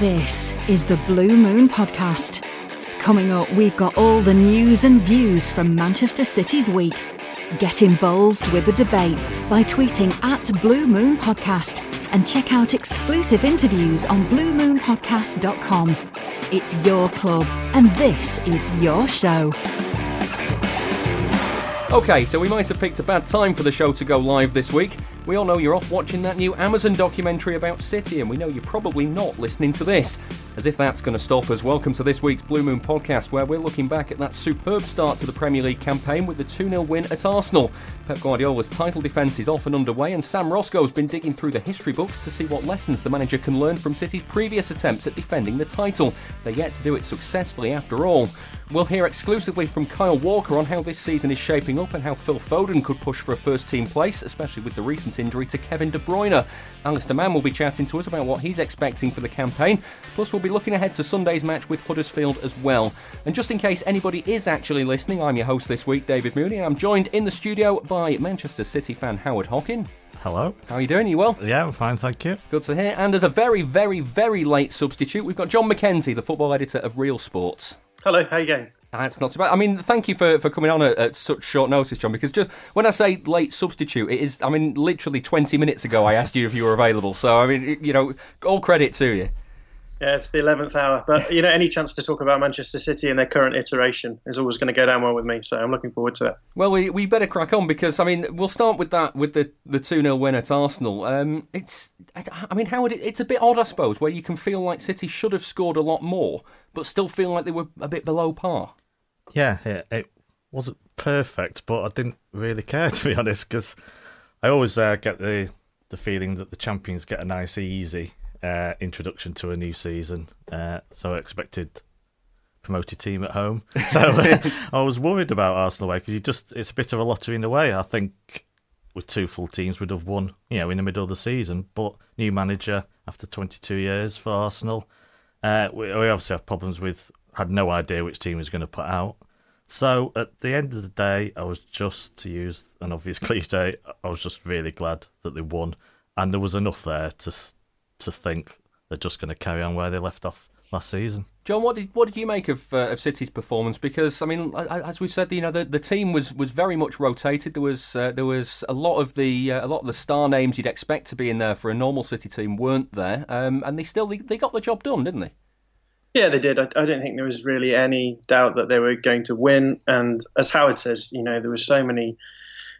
This is the Blue Moon Podcast. Coming up, we've got all the news and views from Manchester City's week. Get involved with the debate by tweeting at Blue Moon Podcast and check out exclusive interviews on bluemoonpodcast.com. It's your club and this is your show. Okay, so we might have picked a bad time for the show to go live this week. We all know you're off watching that new Amazon documentary about City, and we know you're probably not listening to this. As if that's going to stop us, welcome to this week's Blue Moon podcast, where we're looking back at that superb start to the Premier League campaign with the 2 0 win at Arsenal. Pep Guardiola's title defence is off and underway, and Sam Roscoe's been digging through the history books to see what lessons the manager can learn from City's previous attempts at defending the title. They're yet to do it successfully after all. We'll hear exclusively from Kyle Walker on how this season is shaping up and how Phil Foden could push for a first team place, especially with the recent injury to Kevin De Bruyne. Alistair Mann will be chatting to us about what he's expecting for the campaign. Plus, we'll be looking ahead to Sunday's match with Huddersfield as well. And just in case anybody is actually listening, I'm your host this week, David Mooney, and I'm joined in the studio by Manchester City fan Howard Hockin. Hello. How are you doing? Are You well? Yeah, I'm fine, thank you. Good to hear. And as a very, very, very late substitute, we've got John McKenzie, the football editor of Real Sports. Hello, how you going? That's not too bad. I mean, thank you for, for coming on at, at, such short notice, John. Because just when I say late substitute, it is. I mean, literally twenty minutes ago, I asked you if you were available. So I mean, you know, all credit to you. Yeah, it's the eleventh hour, but you know, any chance to talk about Manchester City and their current iteration is always going to go down well with me. So I'm looking forward to it. Well, we, we better crack on because I mean, we'll start with that with the the two 0 win at Arsenal. Um, it's I mean, how would it, it's a bit odd, I suppose, where you can feel like City should have scored a lot more, but still feel like they were a bit below par. Yeah, it, it wasn't perfect, but I didn't really care to be honest because I always uh, get the the feeling that the champions get a nice, easy uh, introduction to a new season. Uh, so I expected promoted team at home. So I was worried about Arsenal away because you just it's a bit of a lottery in a way. I think with two full teams would have won, you know, in the middle of the season. But new manager after 22 years for Arsenal. Uh, we, we obviously have problems with had no idea which team was going to put out. So at the end of the day, I was just to use an obvious cliche. I was just really glad that they won, and there was enough there to to think they're just going to carry on where they left off last season. John, what did what did you make of uh, of City's performance? Because I mean, as we said, you know, the, the team was, was very much rotated. There was uh, there was a lot of the uh, a lot of the star names you'd expect to be in there for a normal City team weren't there, um, and they still they, they got the job done, didn't they? Yeah, they did. I, I don't think there was really any doubt that they were going to win. And as Howard says, you know, there were so many,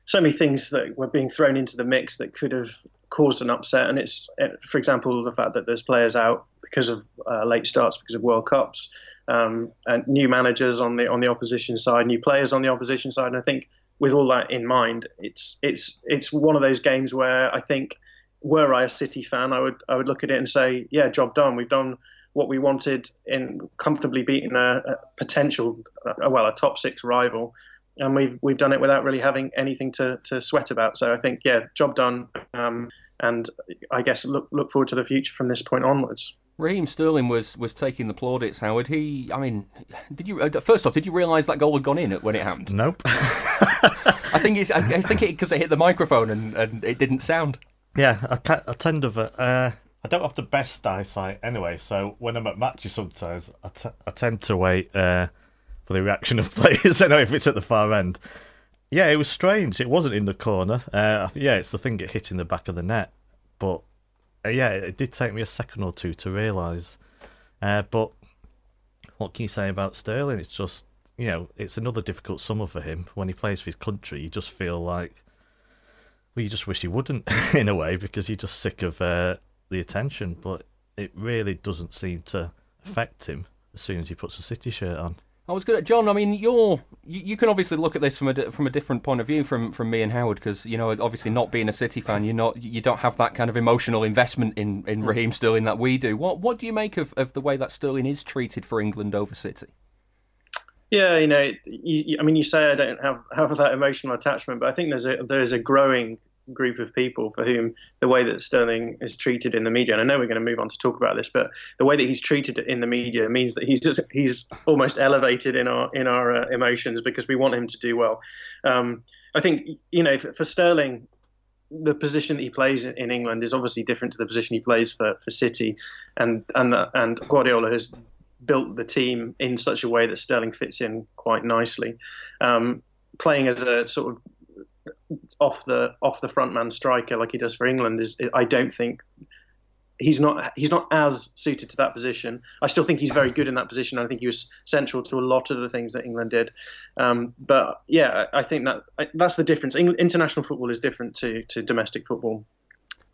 so many things that were being thrown into the mix that could have caused an upset. And it's, for example, the fact that there's players out because of uh, late starts, because of World Cups, um, and new managers on the on the opposition side, new players on the opposition side. And I think with all that in mind, it's it's it's one of those games where I think, were I a City fan, I would I would look at it and say, yeah, job done. We've done what we wanted in comfortably beating a, a potential, uh, well, a top six rival. And we've we've done it without really having anything to, to sweat about. So I think, yeah, job done. Um, and I guess look look forward to the future from this point onwards. Raheem Sterling was was taking the plaudits. Howard, he, I mean, did you uh, first off, did you realise that goal had gone in when it happened? Nope. I think it's, I, think it because it hit the microphone and, and it didn't sound. Yeah, I, t- I tend to. Uh, I don't have the best eyesight anyway, so when I'm at matches, sometimes I, t- I tend to wait uh, for the reaction of players. I know if it's at the far end. Yeah, it was strange. It wasn't in the corner. Uh, yeah, it's the thing it hit in the back of the net. But uh, yeah, it did take me a second or two to realise. Uh, but what can you say about Sterling? It's just you know, it's another difficult summer for him when he plays for his country. You just feel like, well, you just wish he wouldn't in a way because you're just sick of uh, the attention, but it really doesn't seem to affect him as soon as he puts a City shirt on. I was good at John. I mean, you're you, you, can obviously look at this from a from a different point of view from, from me and Howard because you know obviously not being a City fan, you're not you don't have that kind of emotional investment in, in mm. Raheem Sterling that we do. What what do you make of, of the way that Sterling is treated for England over City? Yeah, you know, you, I mean, you say I don't have have that emotional attachment, but I think there's a there is a growing group of people for whom the way that Sterling is treated in the media, and I know we're going to move on to talk about this, but the way that he's treated in the media means that he's just he's almost elevated in our in our uh, emotions because we want him to do well. Um, I think you know for, for Sterling, the position that he plays in England is obviously different to the position he plays for, for City, and and and Guardiola has built the team in such a way that Sterling fits in quite nicely. Um, playing as a sort of off the off the front man striker like he does for England is I don't think he's not he's not as suited to that position. I still think he's very good in that position. I think he was central to a lot of the things that England did. Um, but yeah, I think that that's the difference. International football is different to to domestic football.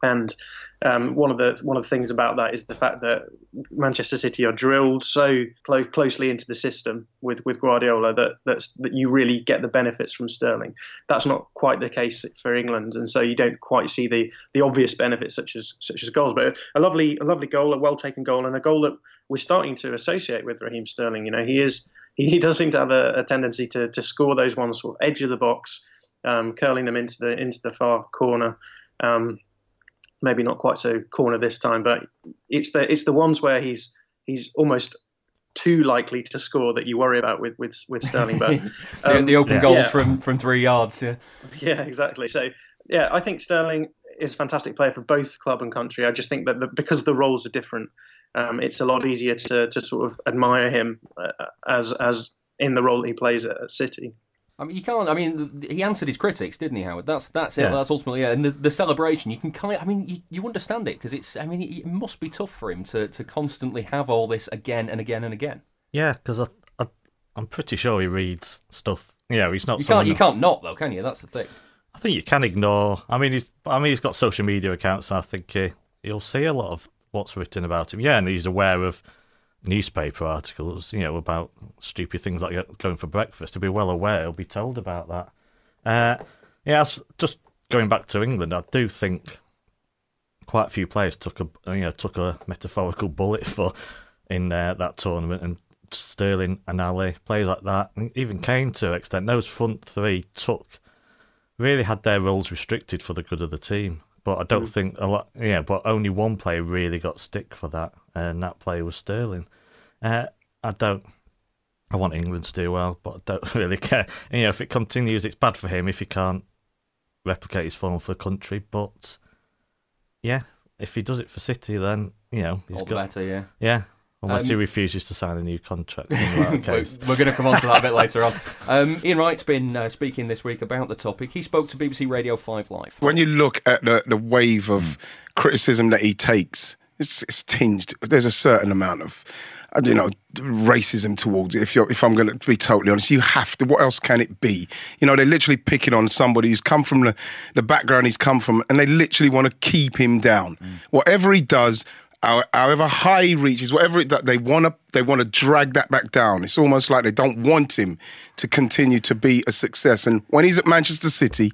And um, one of the one of the things about that is the fact that Manchester City are drilled so close, closely into the system with, with Guardiola that that's, that you really get the benefits from Sterling. That's not quite the case for England, and so you don't quite see the, the obvious benefits such as such as goals. But a lovely a lovely goal, a well taken goal, and a goal that we're starting to associate with Raheem Sterling. You know, he is he, he does seem to have a, a tendency to, to score those ones sort of edge of the box, um, curling them into the into the far corner. Um, maybe not quite so corner this time, but it's the it's the ones where he's he's almost too likely to score that you worry about with with, with Sterling. But um, the, open yeah. goals yeah. from from three yards, yeah, yeah, exactly. So yeah, I think Sterling is a fantastic player for both club and country. I just think that the, because the roles are different, um, it's a lot easier to to sort of admire him uh, as as in the role he plays at, at City. I mean, you can't. I mean, he answered his critics, didn't he, Howard? That's that's it. Yeah. That's ultimately it. And the, the celebration, you can kind of. I mean, you, you understand it because it's. I mean, it, it, must be tough for him to, to constantly have all this again and again and again. Yeah, because I, I, am pretty sure he reads stuff. Yeah, he's not. You can't. You can't not though, can you? That's the thing. I think you can ignore. I mean, he's. I mean, he's got social media accounts. And I think he, he'll see a lot of what's written about him. Yeah, and he's aware of newspaper articles, you know, about stupid things like going for breakfast, to be well aware, he'll be told about that. Uh, yeah, just going back to England, I do think quite a few players took a you know took a metaphorical bullet for in uh, that tournament, and Sterling and Alli, players like that, even Kane to an extent. Those front three took really had their roles restricted for the good of the team. But I don't mm. think a lot. Yeah, but only one player really got stick for that, and that player was Sterling. Uh, I don't. I want England to do well, but I don't really care. And, you know, if it continues, it's bad for him if he can't replicate his form for the country. But yeah, if he does it for City, then you know he's All got better. Yeah, yeah. Unless um, he refuses to sign a new contract. we're, we're going to come on to that a bit later on. Um, Ian Wright's been uh, speaking this week about the topic. He spoke to BBC Radio 5 Live. When you look at the, the wave of criticism that he takes, it's, it's tinged. There's a certain amount of you know, racism towards it. If you're, if I'm going to be totally honest, you have to. What else can it be? You know, they're literally picking on somebody who's come from the, the background he's come from, and they literally want to keep him down. Mm. Whatever he does, however high he reaches, whatever it, they want to, they want to drag that back down. It's almost like they don't want him to continue to be a success. And when he's at Manchester City,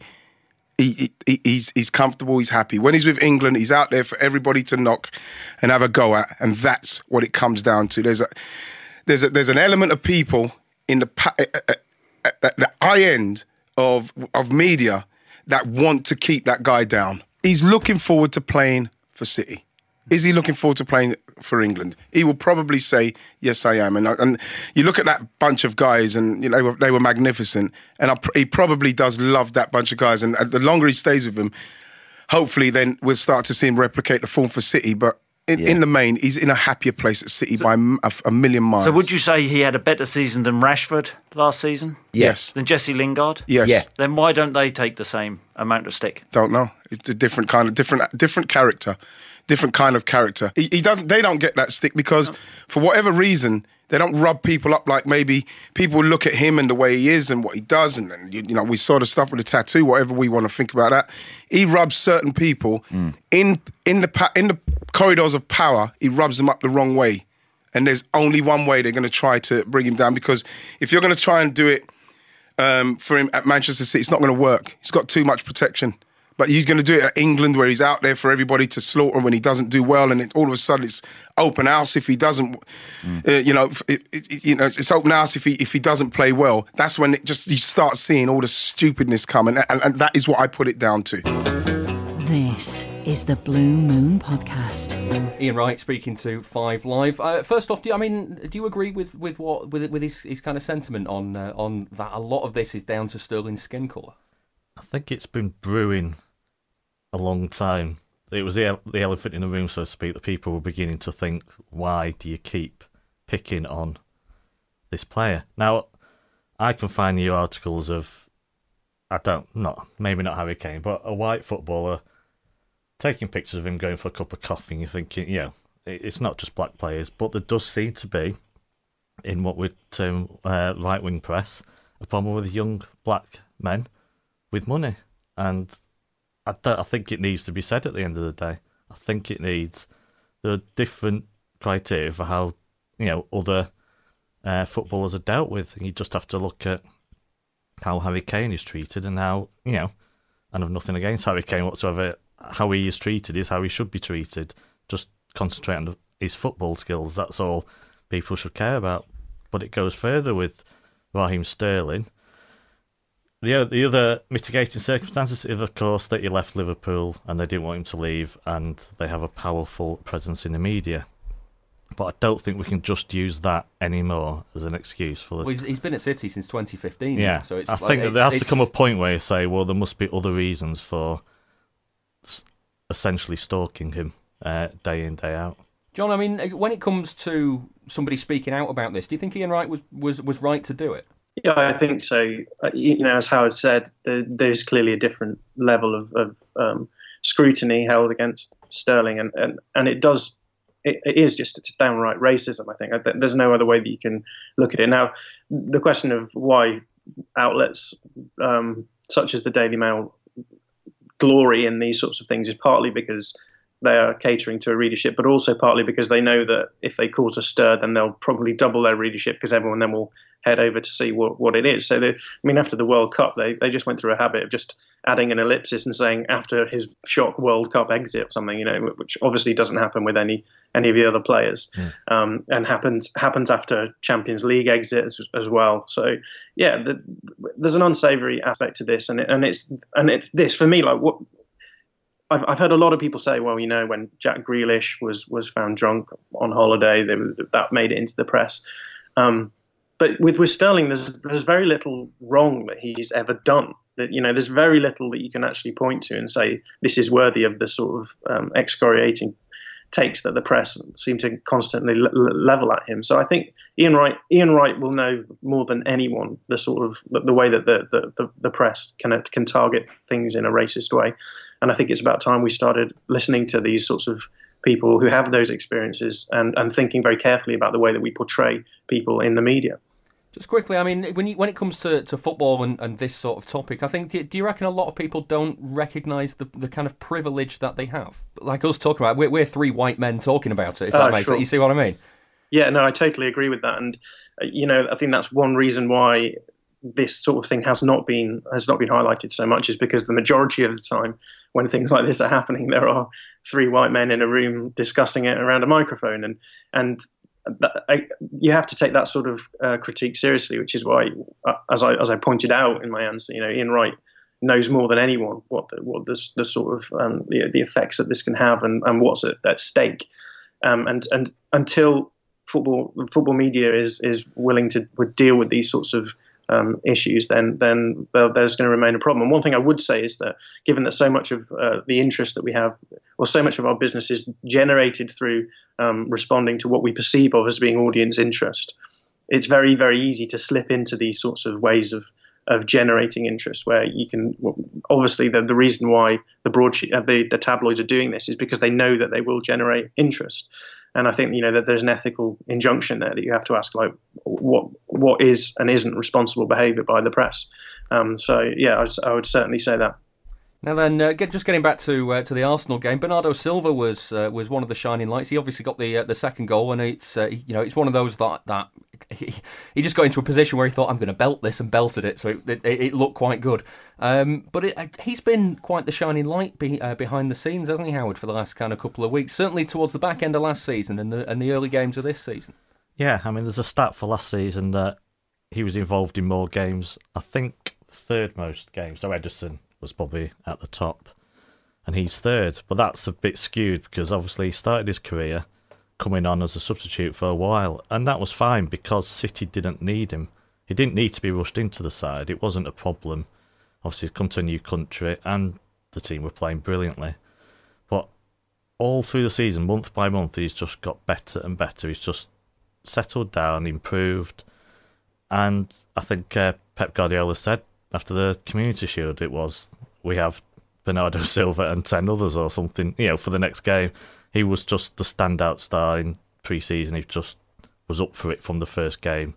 he, he, he's he's comfortable, he's happy. When he's with England, he's out there for everybody to knock and have a go at, and that's what it comes down to. There's a there's a, there's an element of people in the at the high end of of media that want to keep that guy down. He's looking forward to playing for City. Is he looking forward to playing for England? He will probably say, "Yes, I am." And and you look at that bunch of guys, and you know they were, they were magnificent. And I, he probably does love that bunch of guys. And uh, the longer he stays with them, hopefully, then we'll start to see him replicate the form for City. But in, yeah. in, the main, he's in a happier place at City so, by a, a, million miles. So, would you say he had a better season than Rashford last season? Yes. Than Jesse Lingard? Yes. Yeah. Then why don't they take the same amount of stick? Don't know. It's a different kind of different different character different kind of character. He, he doesn't. They don't get that stick because, for whatever reason, they don't rub people up like maybe people look at him and the way he is and what he does, and, and you, you, know we saw the stuff with the tattoo. Whatever we want to think about that, he rubs certain people mm. in in the in the corridors of power. He rubs them up the wrong way, and there's only one way they're going to try to bring him down. Because if you're going to try and do it um, for him at Manchester City, it's not going to work. He's got too much protection. But you're going to do it at England where he's out there for everybody to slaughter when he doesn't do well, and it, all of a sudden it's open house if he doesn't. Mm. Uh, you know, it, it, you know, it's open house if he if he doesn't play well. That's when it just you start seeing all the stupidness coming, and, and that is what I put it down to. This is the Blue Moon podcast. Ian Wright speaking to Five Live. Uh, first off, do you, I mean, do you agree with, with what with with his, his kind of sentiment on uh, on that? A lot of this is down to Sterling's skin colour. I think it's been brewing a long time. It was the the elephant in the room, so to speak. That people were beginning to think, why do you keep picking on this player? Now, I can find new articles of, I don't, not maybe not Harry Kane, but a white footballer taking pictures of him going for a cup of coffee. and You're thinking, yeah, it's not just black players, but there does seem to be, in what we term uh, right wing press, a problem with young black men with money, and I, I think it needs to be said at the end of the day. I think it needs are different criteria for how you know other uh, footballers are dealt with. You just have to look at how Harry Kane is treated and how you know. And I've nothing against Harry Kane whatsoever. How he is treated is how he should be treated. Just concentrate on his football skills. That's all people should care about. But it goes further with Raheem Sterling the the other mitigating circumstances is, of course, that he left Liverpool and they didn't want him to leave, and they have a powerful presence in the media. But I don't think we can just use that anymore as an excuse for. The... Well, he's, he's been at City since 2015. Yeah, so it's I like, think that it's, there has it's... to come a point where you say, well, there must be other reasons for essentially stalking him uh, day in day out. John, I mean, when it comes to somebody speaking out about this, do you think Ian Wright was, was, was right to do it? Yeah, I think so. Uh, you know, as Howard said, there's clearly a different level of, of um, scrutiny held against Sterling, and, and, and it does. It, it is just downright racism. I think there's no other way that you can look at it. Now, the question of why outlets um, such as the Daily Mail glory in these sorts of things is partly because they are catering to a readership, but also partly because they know that if they cause a stir, then they'll probably double their readership because everyone then will head over to see what, what it is. So, they, I mean, after the World Cup, they, they just went through a habit of just adding an ellipsis and saying after his shock World Cup exit or something, you know, which obviously doesn't happen with any any of the other players, yeah. um, and happens happens after Champions League exit as, as well. So, yeah, the, there's an unsavoury aspect to this, and it, and it's and it's this for me like what I've, I've heard a lot of people say, well, you know, when Jack Grealish was was found drunk on holiday, they, that made it into the press. Um, but with with Sterling, there's there's very little wrong that he's ever done. That you know, there's very little that you can actually point to and say this is worthy of the sort of um, excoriating takes that the press seem to constantly level at him. So I think Ian Wright Ian Wright will know more than anyone the sort of the, the way that the, the, the, press can can target things in a racist way. And I think it's about time we started listening to these sorts of people who have those experiences and, and thinking very carefully about the way that we portray people in the media. Just quickly, I mean, when you, when it comes to, to football and, and this sort of topic, I think do, do you reckon a lot of people don't recognise the, the kind of privilege that they have? Like us talking about, we're, we're three white men talking about it. If that uh, makes sure. sense, you see what I mean? Yeah, no, I totally agree with that, and uh, you know, I think that's one reason why this sort of thing has not been has not been highlighted so much is because the majority of the time when things like this are happening there are three white men in a room discussing it around a microphone and and that, I, you have to take that sort of uh, critique seriously, which is why, uh, as I as I pointed out in my answer, you know, Ian Wright knows more than anyone what the, what the sort of um, the, the effects that this can have and, and what's at, at stake, um, and and until football football media is is willing to deal with these sorts of um, issues, then then there's going to remain a problem. And one thing I would say is that given that so much of uh, the interest that we have, or so much of our business is generated through um, responding to what we perceive of as being audience interest, it's very very easy to slip into these sorts of ways of of generating interest where you can well, obviously the, the reason why the broadsheet uh, the, the tabloids are doing this is because they know that they will generate interest and I think you know that there's an ethical injunction there that you have to ask, like what what is and isn't responsible behaviour by the press. Um, so yeah, I, I, would certainly say that. Now then, uh, get, just getting back to uh, to the Arsenal game, Bernardo Silva was uh, was one of the shining lights. He obviously got the uh, the second goal, and it's uh, you know it's one of those that that he, he, just got into a position where he thought I'm going to belt this and belted it, so it, it, it looked quite good. Um, but it, uh, he's been quite the shining light be, behind the scenes, hasn't he, Howard, for the last kind of couple of weeks? Certainly towards the back end of last season and the and the early games of this season. Yeah, I mean, there's a stat for last season that he was involved in more games. I think third most games. So Ederson was probably at the top, and he's third. But that's a bit skewed because obviously he started his career coming on as a substitute for a while, and that was fine because City didn't need him. He didn't need to be rushed into the side. It wasn't a problem. Obviously, he's come to a new country, and the team were playing brilliantly. But all through the season, month by month, he's just got better and better. He's just settled down, improved, and I think uh, Pep Guardiola said after the Community Shield, it was we have Bernardo Silva and ten others or something. You know, for the next game, he was just the standout star in pre-season. He just was up for it from the first game,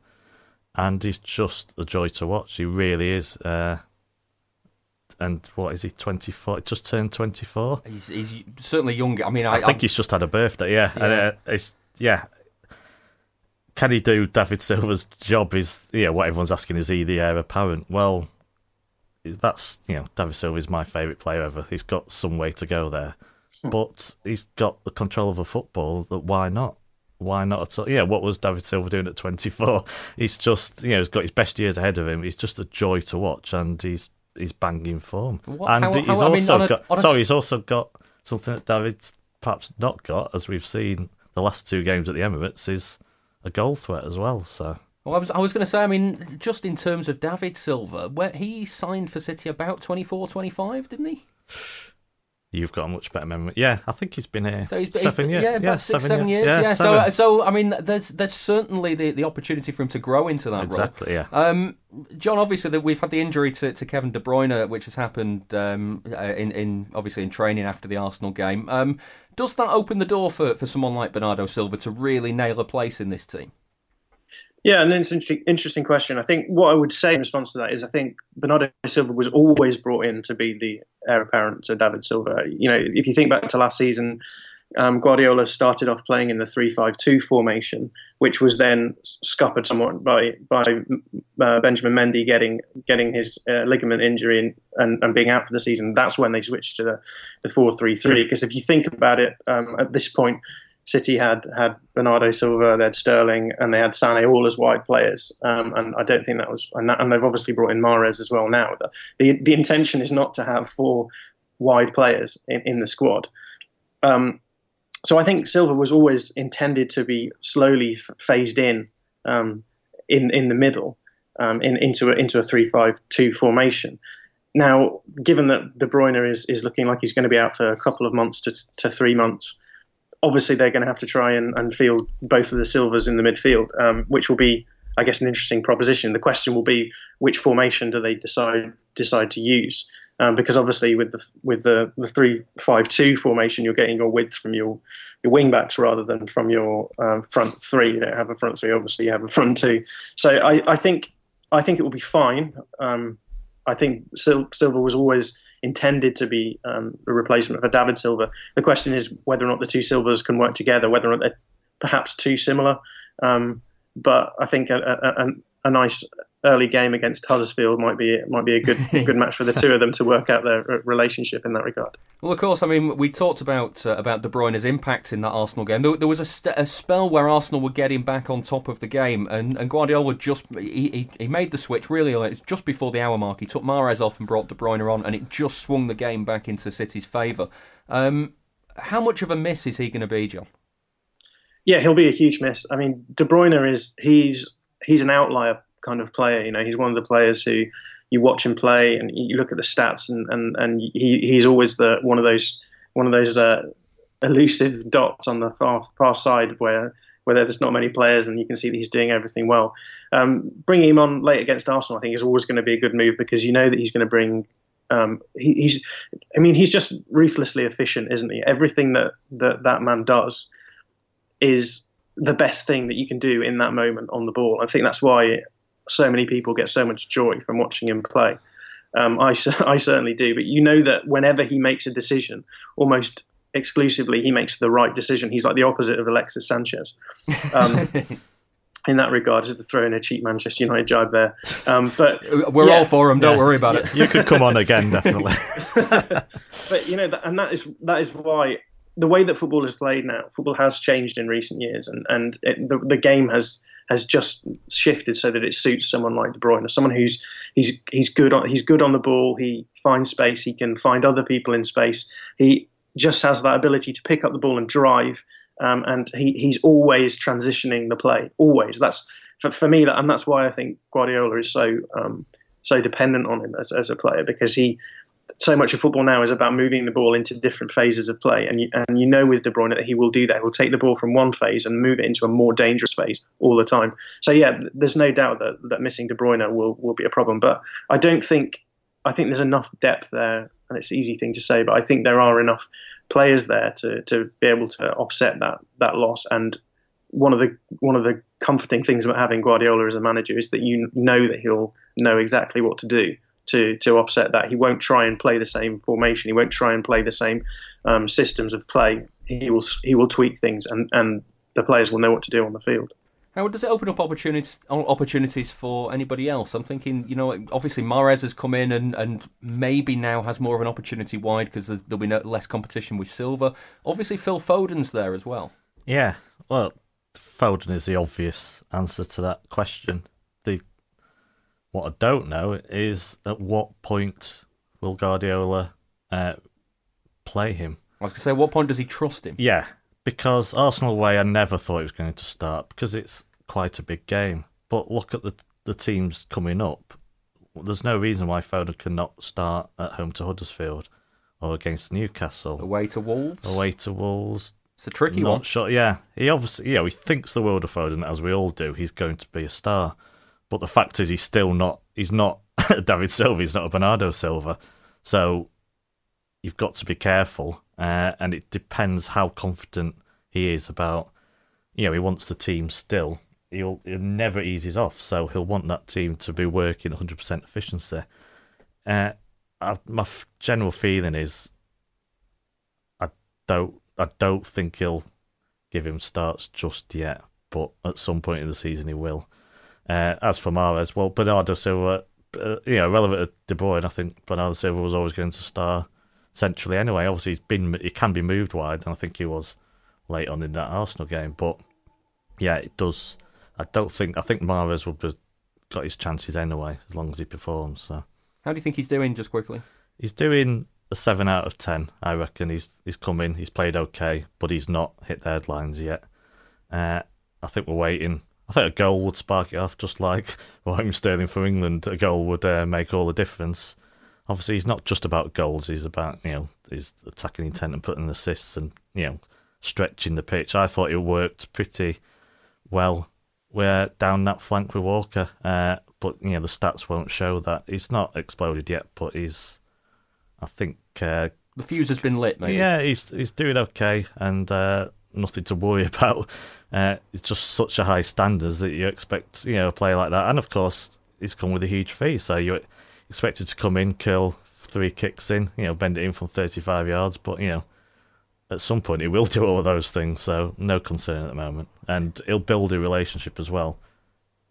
and he's just a joy to watch. He really is. Uh, and what is he? Twenty four? Just turned twenty four. He's, he's certainly younger. I mean, I, I think I, he's just had a birthday. Yeah, yeah. And, uh, it's yeah. Can he do David Silva's job? Is yeah, what everyone's asking is he the heir apparent? Well, that's you know David Silva is my favourite player ever. He's got some way to go there, hmm. but he's got the control of a football. That why not? Why not at all? Yeah, what was David Silva doing at 24? He's just you know he's got his best years ahead of him. He's just a joy to watch, and he's he's banging form. What, and how, he's how, also I mean, got a, sorry, he's also got something that David's perhaps not got, as we've seen the last two games at the Emirates, is a goal threat as well. So well, I was I was going to say, I mean, just in terms of David Silva, where he signed for City about 24, 25, didn't he? You've got a much better memory. Yeah, I think he's been here so he's, seven years. Yeah, about yeah, six, seven, seven years. Yeah, yeah. so so I mean, there's there's certainly the, the opportunity for him to grow into that exactly, role. Exactly. Yeah. Um, John, obviously, that we've had the injury to, to Kevin De Bruyne, which has happened um, uh, in in obviously in training after the Arsenal game. Um, does that open the door for, for someone like Bernardo Silva to really nail a place in this team? Yeah, and it's an interesting question. I think what I would say in response to that is I think Bernardo Silva was always brought in to be the heir apparent to David Silva. You know, if you think back to last season, um, Guardiola started off playing in the three-five-two formation, which was then scuppered somewhat by by uh, Benjamin Mendy getting getting his uh, ligament injury and, and, and, being out for the season. That's when they switched to the, four-three-three. Because if you think about it, um, at this point, City had had Bernardo Silva, they had Sterling, and they had Sane all as wide players. Um, and I don't think that was, and, that, and, they've obviously brought in Mahrez as well now. The the intention is not to have four wide players in, in the squad. Um, so I think Silva was always intended to be slowly phased in, um, in in the middle, um, in, into a, into a three-five-two formation. Now, given that De Bruyne is, is looking like he's going to be out for a couple of months to, to three months, obviously they're going to have to try and, and field both of the Silvas in the midfield, um, which will be, I guess, an interesting proposition. The question will be which formation do they decide decide to use? Um, because obviously with the with the, the three five two formation, you're getting your width from your your wing backs rather than from your um, front three. You don't have a front three, obviously you have a front two. So I, I think I think it will be fine. Um, I think Sil- was always intended to be um, a replacement for David Silva. The question is whether or not the two Silvas can work together, whether or not they're perhaps too similar. Um, but I think a, a, a, nice early game against Huddersfield might be might be a good good match for the two of them to work out their relationship in that regard. Well, of course, I mean we talked about uh, about De Bruyne's impact in that Arsenal game. There, there was a, st- a, spell where Arsenal were getting back on top of the game, and, and Guardiola just he, he, he made the switch really late, just before the hour mark. He took Mahrez off and brought De Bruyne on, and it just swung the game back into City's favour. Um, how much of a miss is he going to be, John? Yeah, he'll be a huge miss. I mean, De Bruyne is he's he's an outlier kind of player. You know, he's one of the players who you watch him play and you look at the stats, and and, and he, he's always the one of those one of those uh, elusive dots on the far far side where where there's not many players and you can see that he's doing everything well. Um, bringing him on late against Arsenal, I think, is always going to be a good move because you know that he's going to bring. Um, he, he's, I mean, he's just ruthlessly efficient, isn't he? Everything that that that man does is the best thing that you can do in that moment on the ball. I think that's why so many people get so much joy from watching him play. Um, I, I certainly do. But you know that whenever he makes a decision, almost exclusively, he makes the right decision. He's like the opposite of Alexis Sanchez. Um, in that regard, to throw in a cheap Manchester United jibe there. Um, but we're yeah, all for him. Don't yeah. worry about it. You could come on again, definitely. but you know, and that is that is why the way that football is played now, football has changed in recent years, and and it, the the game has has just shifted so that it suits someone like De Bruyne, someone who's he's he's good on he's good on the ball. He finds space. He can find other people in space. He just has that ability to pick up the ball and drive. Um, and he, he's always transitioning the play. Always. That's for, for me, and that's why I think Guardiola is so um, so dependent on him as, as a player because he so much of football now is about moving the ball into different phases of play, and you, and you know with De Bruyne that he will do that. He'll take the ball from one phase and move it into a more dangerous phase all the time. So yeah, there's no doubt that, that missing De Bruyne will will be a problem. But I don't think I think there's enough depth there, and it's an easy thing to say, but I think there are enough players there to to be able to offset that that loss. And one of the one of the comforting things about having Guardiola as a manager is that you know that he'll know exactly what to do to to offset that. He won't try and play the same formation. He won't try and play the same um, systems of play. He will he will tweak things, and and the players will know what to do on the field. How does it open up opportunities opportunities for anybody else? I'm thinking, you know, obviously Mahrez has come in and, and maybe now has more of an opportunity wide because there'll be no, less competition with Silva. Obviously, Phil Foden's there as well. Yeah, well, Foden is the obvious answer to that question. What I don't know is at what point will Guardiola uh, play him? I was going to say, what point does he trust him? Yeah, because Arsenal away, I never thought he was going to start because it's quite a big game. But look at the the teams coming up. There's no reason why Foden cannot start at home to Huddersfield or against Newcastle. Away to Wolves. Away to Wolves. It's a tricky Not one. sure. Yeah, he obviously, you know, he thinks the world of Foden, as we all do. He's going to be a star, but the fact is, he's still not. He's not David Silva. He's not a Bernardo Silva. So you've got to be careful, uh, and it depends how confident he is about. You know, he wants the team still. He'll, he'll never eases off, so he'll want that team to be working 100% efficiency. Uh, I, my f- general feeling is, I don't I don't think he'll give him starts just yet, but at some point in the season he will. Uh, as for Mahrez, well, Bernardo Silva, uh, you know, relevant to De Bruyne, I think Bernardo Silva was always going to star centrally anyway. Obviously, he's been he can be moved wide, and I think he was late on in that Arsenal game. But yeah, it does. I don't think I think Mahrez would have got his chances anyway as long as he performs. So How do you think he's doing, just quickly? he's doing a seven out of ten. I reckon he's he's come in. He's played okay, but he's not hit the headlines yet. Uh, I think we're waiting. I think a goal would spark it off, just like Raheem Sterling for England. A goal would uh, make all the difference. Obviously, he's not just about goals. He's about you know his attacking intent and putting assists and you know stretching the pitch. I thought it worked pretty well. We're down that flank with Walker, uh, but you know the stats won't show that. He's not exploded yet, but he's I think uh, The fuse has been lit, maybe. yeah, he's he's doing okay and uh, nothing to worry about. Uh, it's just such a high standards that you expect you know a player like that, and of course he's come with a huge fee, so you're expected to come in, curl three kicks in, you know, bend it in from thirty five yards, but you know. At some point, he will do all of those things, so no concern at the moment. And he'll build a relationship as well,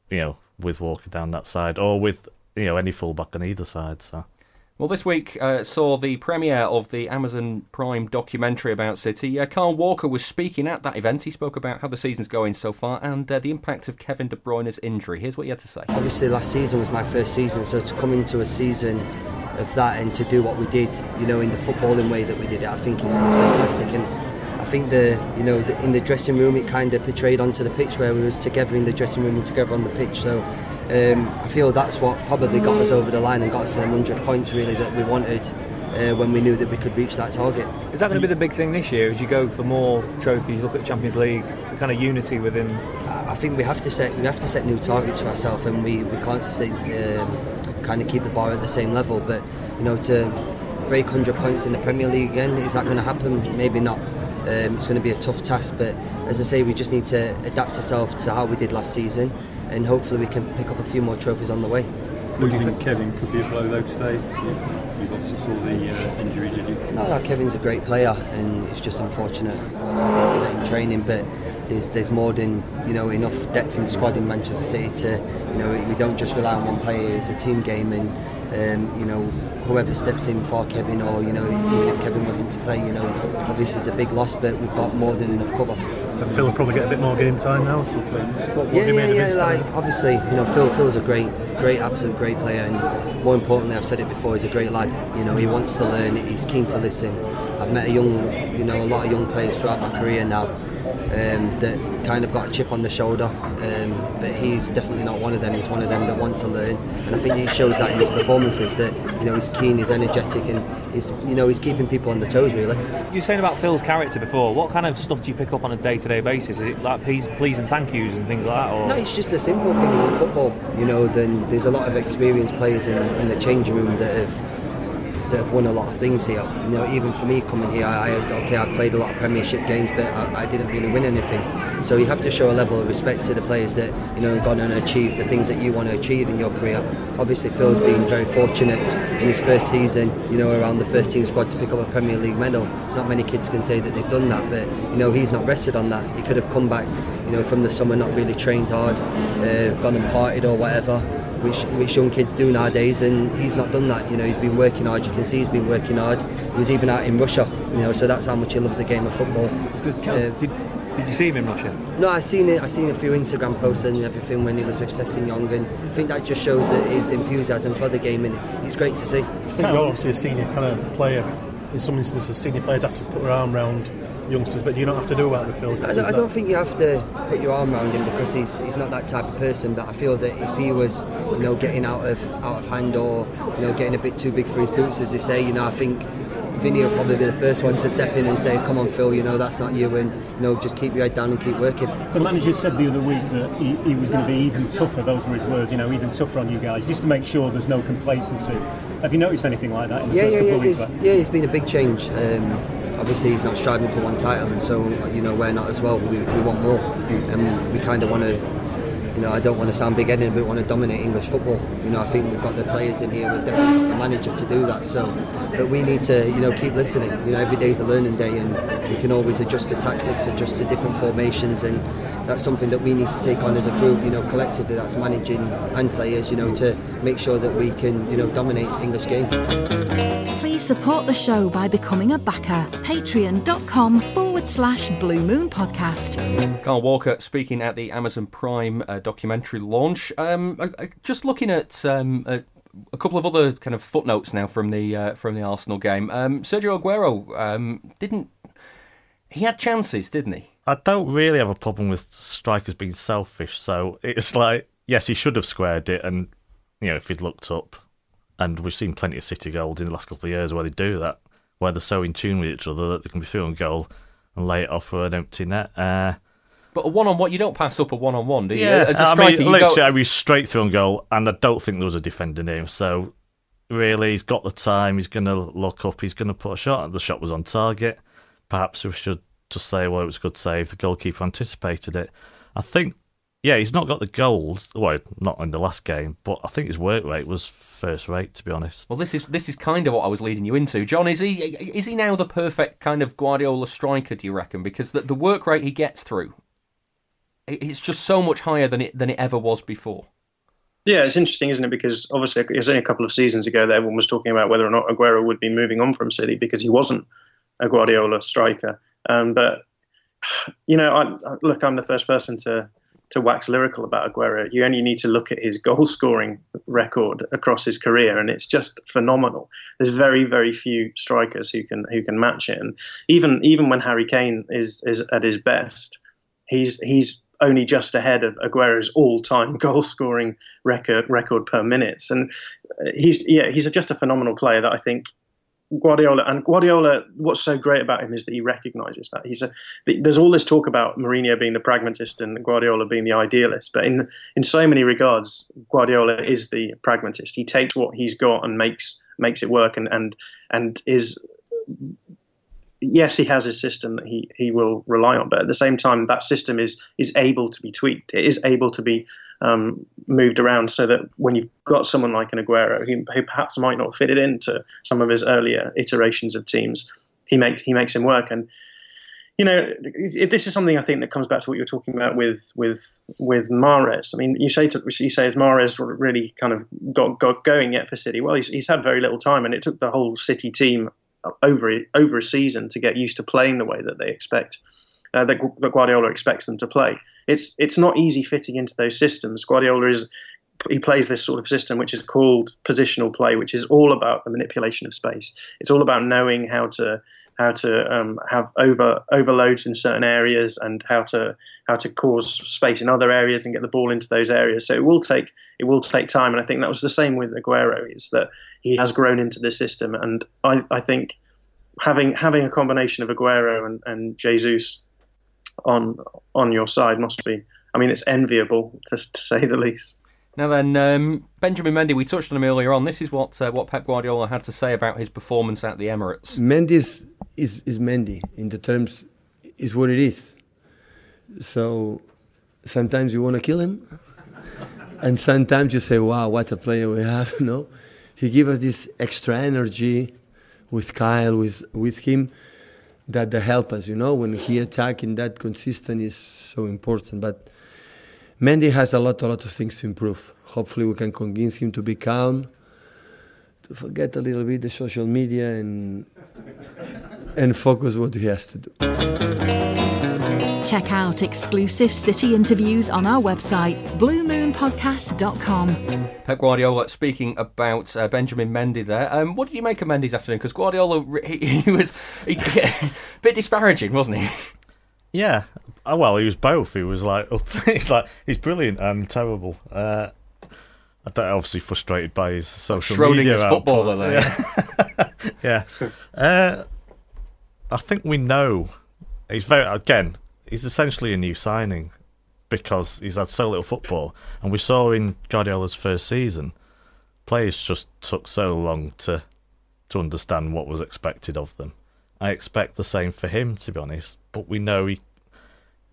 you know, with Walker down that side, or with you know any fullback on either side. So Well, this week uh, saw the premiere of the Amazon Prime documentary about City. Uh, Kyle Walker was speaking at that event. He spoke about how the season's going so far and uh, the impact of Kevin De Bruyne's injury. Here's what he had to say. Obviously, last season was my first season, so to come into a season of that and to do what we did, you know, in the footballing way that we did it, I think is, is fantastic. And I think the, you know, the, in the dressing room, it kind of portrayed onto the pitch where we was together in the dressing room and together on the pitch. So um, I feel that's what probably got us over the line and got us to 100 points really that we wanted. Uh, when we knew that we could reach that target. Is that going to be the big thing this year as you go for more trophies, look at the Champions League, the kind of unity within I think we have to set we have to set new targets for ourselves, and we, we can't say, um, kind of keep the bar at the same level. But you know, to break 100 points in the Premier League again, is that going to happen? Maybe not. Um, it's going to be a tough task, but as I say, we just need to adapt ourselves to how we did last season, and hopefully we can pick up a few more trophies on the way. What do you think Kevin could be a blow though today? You obviously saw the uh, injury, did you? No, no, Kevin's a great player, and it's just unfortunate what's happened today in training. But there's there's more than you know enough depth in the squad in Manchester City to you know we don't just rely on one player. It's a team game, and um, you know whoever steps in for Kevin, or you know even if Kevin wasn't to play, you know it's obviously it's a big loss, but we've got more than enough cover. But Phil will probably get a bit more game time now. What, what Yeah, you yeah, yeah. Like style? obviously, you know, Phil Phil's a great, great, absolute great player, and more importantly, I've said it before, he's a great lad. You know, he wants to learn. He's keen to listen. I've met a young, you know, a lot of young players throughout my career now, um, that kind of got a chip on the shoulder. Um, but he's definitely not one of them. He's one of them that want to learn, and I think he shows that in his performances. That you know he's keen, he's energetic, and he's you know he's keeping people on the toes. Really. You were saying about Phil's character before. What kind of stuff do you pick up on a day-to-day basis? Is it like please, please and thank yous and things like that? Or? No, it's just the simple things in football. You know, then there's a lot of experienced players in, in the changing room that have that have won a lot of things here. You know, even for me coming here, I okay, I've played a lot of Premiership games, but I, I, didn't really win anything. So you have to show a level of respect to the players that you know have gone and achieved the things that you want to achieve in your career. Obviously, Phil's been very fortunate in his first season. You know, around the first team squad to pick up a Premier League medal. Not many kids can say that they've done that, but you know he's not rested on that. He could have come back, you know, from the summer not really trained hard, uh, gone and partied or whatever which, which young kids do nowadays, and he's not done that. You know, he's been working hard. You can see he's been working hard. He was even out in Russia. You know, so that's how much he loves the game of football. Uh, did, did you see him in Russia? No, I seen it. I seen a few Instagram posts and everything when he was with Sessegnon, and I think that just shows that his enthusiasm for the game, and it's great to see. I think you're obviously a senior kind of player. In some instances, senior players have to put their arm around youngsters, but you don't have to do that with Phil. I don't, I don't think you have to put your arm around him because he's he's not that type of person. But I feel that if he was, you know, getting out of out of hand or you know getting a bit too big for his boots, as they say, you know, I think. Vinny will probably be the first one to step in and say, "Come on, Phil. You know that's not you, and you know just keep your head down and keep working." The manager said the other week that he, he was going to be even tougher. Those were his words. You know, even tougher on you guys, just to make sure there's no complacency. Have you noticed anything like that? In the yeah, first yeah, couple yeah. of weeks, yeah, it's been a big change. Um, obviously he's not striving for one title and so you know we're not as well. We, we want more. And we kind of want to you know I don't want to sound big-headed but we want to dominate English football. You know I think we've got the players in here got the manager to do that so but we need to you know keep listening. You know every day's a learning day and we can always adjust the tactics adjust the different formations and that's something that we need to take on as a group you know collectively that's managing and players you know to make sure that we can you know dominate English games Please support the show by becoming a backer. Patreon.com forward slash Blue Moon Podcast. Kyle Walker speaking at the Amazon Prime uh, documentary launch. Um, I, I, just looking at um, a, a, couple of other kind of footnotes now from the uh, from the Arsenal game. Um, Sergio Aguero um, didn't. He had chances, didn't he? I don't really have a problem with strikers being selfish. So it's like, yes, he should have squared it, and you know, if he'd looked up, and we've seen plenty of City goals in the last couple of years where they do that, where they're so in tune with each other that they can be through on goal and lay it off for an empty net. Uh, but a one-on-one, you don't pass up a one-on-one, do you? Yeah, As a I striker, mean, you literally, go... I mean, straight through on goal, and I don't think there was a defender near him. So really, he's got the time. He's going to look up. He's going to put a shot. The shot was on target. Perhaps we should just say, well, it was a good save. The goalkeeper anticipated it. I think yeah, he's not got the goals. Well, not in the last game, but I think his work rate was first rate, to be honest. Well, this is this is kind of what I was leading you into, John. Is he is he now the perfect kind of Guardiola striker? Do you reckon? Because the, the work rate he gets through, it's just so much higher than it than it ever was before. Yeah, it's interesting, isn't it? Because obviously, it was only a couple of seasons ago that everyone was talking about whether or not Aguero would be moving on from City because he wasn't a Guardiola striker. Um, but you know, I, look, I'm the first person to to wax lyrical about Aguero. You only need to look at his goal scoring record across his career, and it's just phenomenal. There's very, very few strikers who can who can match it. And even even when Harry Kane is is at his best, he's he's only just ahead of Aguero's all-time goal scoring record record per minute. And he's yeah he's just a phenomenal player that I think Guardiola and Guardiola. What's so great about him is that he recognises that he's a. There's all this talk about Mourinho being the pragmatist and Guardiola being the idealist, but in in so many regards, Guardiola is the pragmatist. He takes what he's got and makes makes it work, and and and is. Yes, he has a system that he, he will rely on, but at the same time, that system is is able to be tweaked. It is able to be um, moved around so that when you've got someone like an Aguero who, who, perhaps might not fit it into some of his earlier iterations of teams, he makes he makes him work. And you know, this is something I think that comes back to what you're talking about with with with Mahrez. I mean, you say to, you say is Mahrez really kind of got got going yet for City? Well, he's, he's had very little time, and it took the whole City team over over a season to get used to playing the way that they expect uh, that, that Guardiola expects them to play it's it's not easy fitting into those systems. Guardiola is he plays this sort of system which is called positional play, which is all about the manipulation of space. It's all about knowing how to how to um, have over overloads in certain areas, and how to how to cause space in other areas and get the ball into those areas. So it will take it will take time, and I think that was the same with Aguero. Is that he has grown into the system, and I, I think having having a combination of Aguero and, and Jesus on on your side must be. I mean, it's enviable to, to say the least. Now then, um, Benjamin Mendy, we touched on him earlier on. This is what uh, what Pep Guardiola had to say about his performance at the Emirates. Mendy is, is, is Mendy in the terms is what it is. So sometimes you want to kill him, and sometimes you say, "Wow, what a player we have!" no, he gives us this extra energy with Kyle, with with him, that they help us. You know, when he attacking that consistent is so important, but Mendy has a lot, a lot of things to improve. Hopefully, we can convince him to be calm, to forget a little bit the social media, and and focus what he has to do. Check out exclusive City interviews on our website, bluemoonpodcast.com. Pep Guardiola speaking about uh, Benjamin Mendy there. Um, what did you make of Mendy's afternoon? Because Guardiola, he, he was he, a bit disparaging, wasn't he? Yeah, oh, well, he was both. He was like, he's like, he's brilliant and terrible. Uh, I don't obviously frustrated by his social Schrodinger's media footballer there. Yeah, yeah. Uh, I think we know he's very again. He's essentially a new signing because he's had so little football, and we saw in Guardiola's first season, players just took so long to to understand what was expected of them. I expect the same for him, to be honest. But we know he.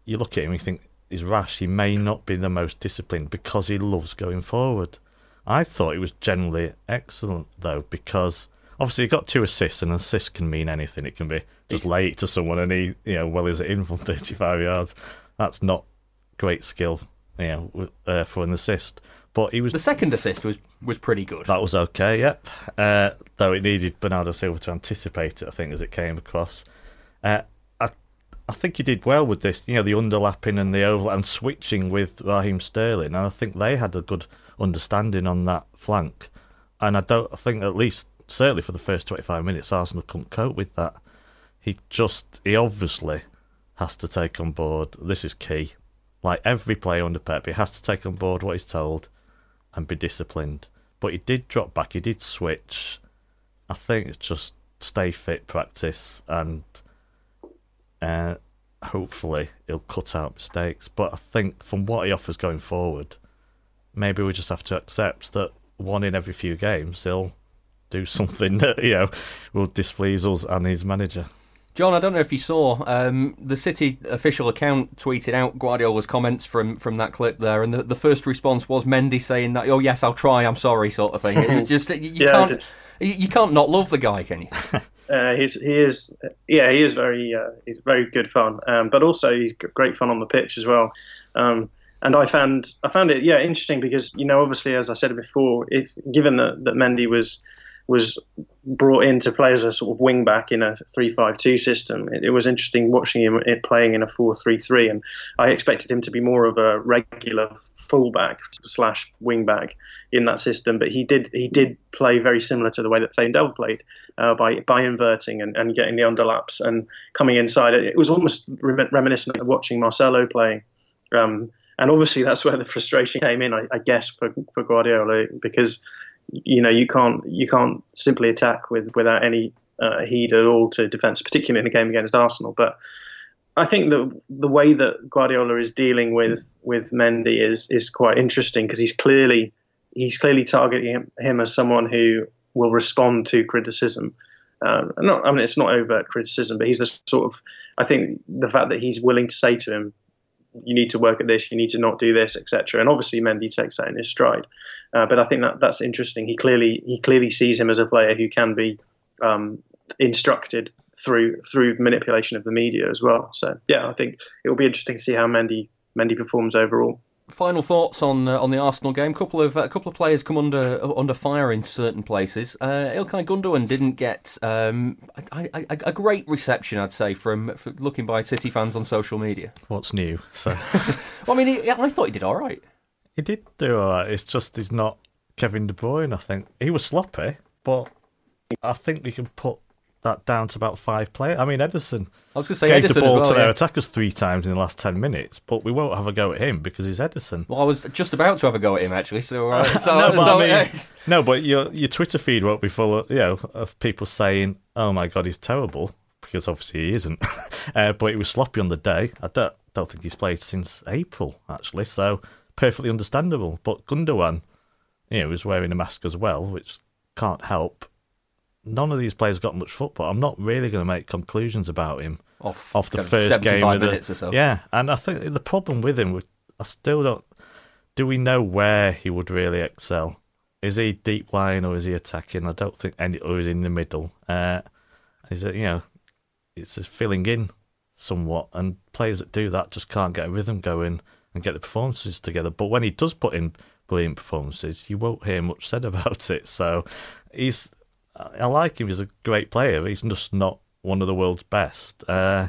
You look at him, you think he's rash. He may not be the most disciplined because he loves going forward. I thought he was generally excellent though, because obviously he got two assists, and an assist can mean anything. It can be just late to someone, and he, you know, well, is it in from thirty-five yards? That's not great skill, you know, uh, for an assist. But he was the second assist was was pretty good. That was okay, yep. Uh, though it needed Bernardo Silva to anticipate it, I think, as it came across. Uh, I I think he did well with this, you know, the underlapping and the overlap and switching with Raheem Sterling, and I think they had a good understanding on that flank. And I don't I think at least certainly for the first twenty five minutes Arsenal couldn't cope with that. He just he obviously has to take on board this is key. Like every player under Pep, he has to take on board what he's told and be disciplined. But he did drop back, he did switch. I think it's just stay fit, practice, and uh, hopefully he'll cut out mistakes. But I think from what he offers going forward, maybe we just have to accept that one in every few games he'll do something that you know will displease us and his manager. John, I don't know if you saw um, the City official account tweeted out Guardiola's comments from, from that clip there, and the, the first response was Mendy saying that, "Oh yes, I'll try. I'm sorry," sort of thing. It just you, you Yeah, can't it's- you, you can't not love the guy, can you? Uh, he's he is yeah he is very uh, he's very good fun, um, but also he's great fun on the pitch as well. Um, and I found I found it yeah interesting because you know obviously as I said before, if given that that Mendy was was brought in to play as a sort of wing back in a three-five-two system, it, it was interesting watching him playing in a four-three-three, and I expected him to be more of a regular fullback slash wing back in that system, but he did he did play very similar to the way that Thane Dell played uh, by by inverting and, and getting the underlaps and coming inside. It, was almost rem- reminiscent of watching Marcelo playing. Um, and obviously that's where the frustration came in, I, I guess, for, for Guardiola because you know you can't you can't simply attack with without any uh, heed at all to defence, particularly in a game against Arsenal. But I think the the way that Guardiola is dealing with with Mendy is is quite interesting because he's clearly he's clearly targeting him, him as someone who will respond to criticism. Um, not, I mean, it's not overt criticism, but he's the sort of. I think the fact that he's willing to say to him, "You need to work at this. You need to not do this, etc." And obviously, Mendy takes that in his stride. Uh, but I think that that's interesting. He clearly he clearly sees him as a player who can be um, instructed through through manipulation of the media as well. So yeah, I think it will be interesting to see how Mendy Mendy performs overall. Final thoughts on uh, on the Arsenal game. Couple of a couple of players come under under fire in certain places. Uh, Ilkay Gundogan didn't get um, a, a, a great reception, I'd say, from, from looking by City fans on social media. What's new? So Well, I mean, he, I thought he did all right. he did do alright. It's just he's not Kevin De Bruyne. I think he was sloppy, but I think we can put that down to about five players. I mean, Ederson. I was going to say gave Ederson the ball well, to their attackers three times in the last ten minutes, but we won't have a go at him because he's Ederson. Well, I was just about to have a go at him actually. So, uh, so, no, but so, I mean- no, but your your Twitter feed won't be full of you know of people saying, "Oh my god, he's terrible," because obviously he isn't. uh, but he was sloppy on the day. I don't don't think he's played since April actually, so perfectly understandable. But Gundogan, you know, was wearing a mask as well, which can't help. None of these players got much football. I'm not really going to make conclusions about him Off off the first game 75 of the- minutes or so. Yeah, and I think the problem with him, was, I still don't. Do we know where he would really excel? Is he deep line or is he attacking? I don't think any, or is he in the middle? Uh, is it you know, it's just filling in somewhat, and players that do that just can't get a rhythm going and get the performances together. But when he does put in brilliant performances, you won't hear much said about it. So he's, I like him. He's a great player. He's just not one of the world's best. Uh,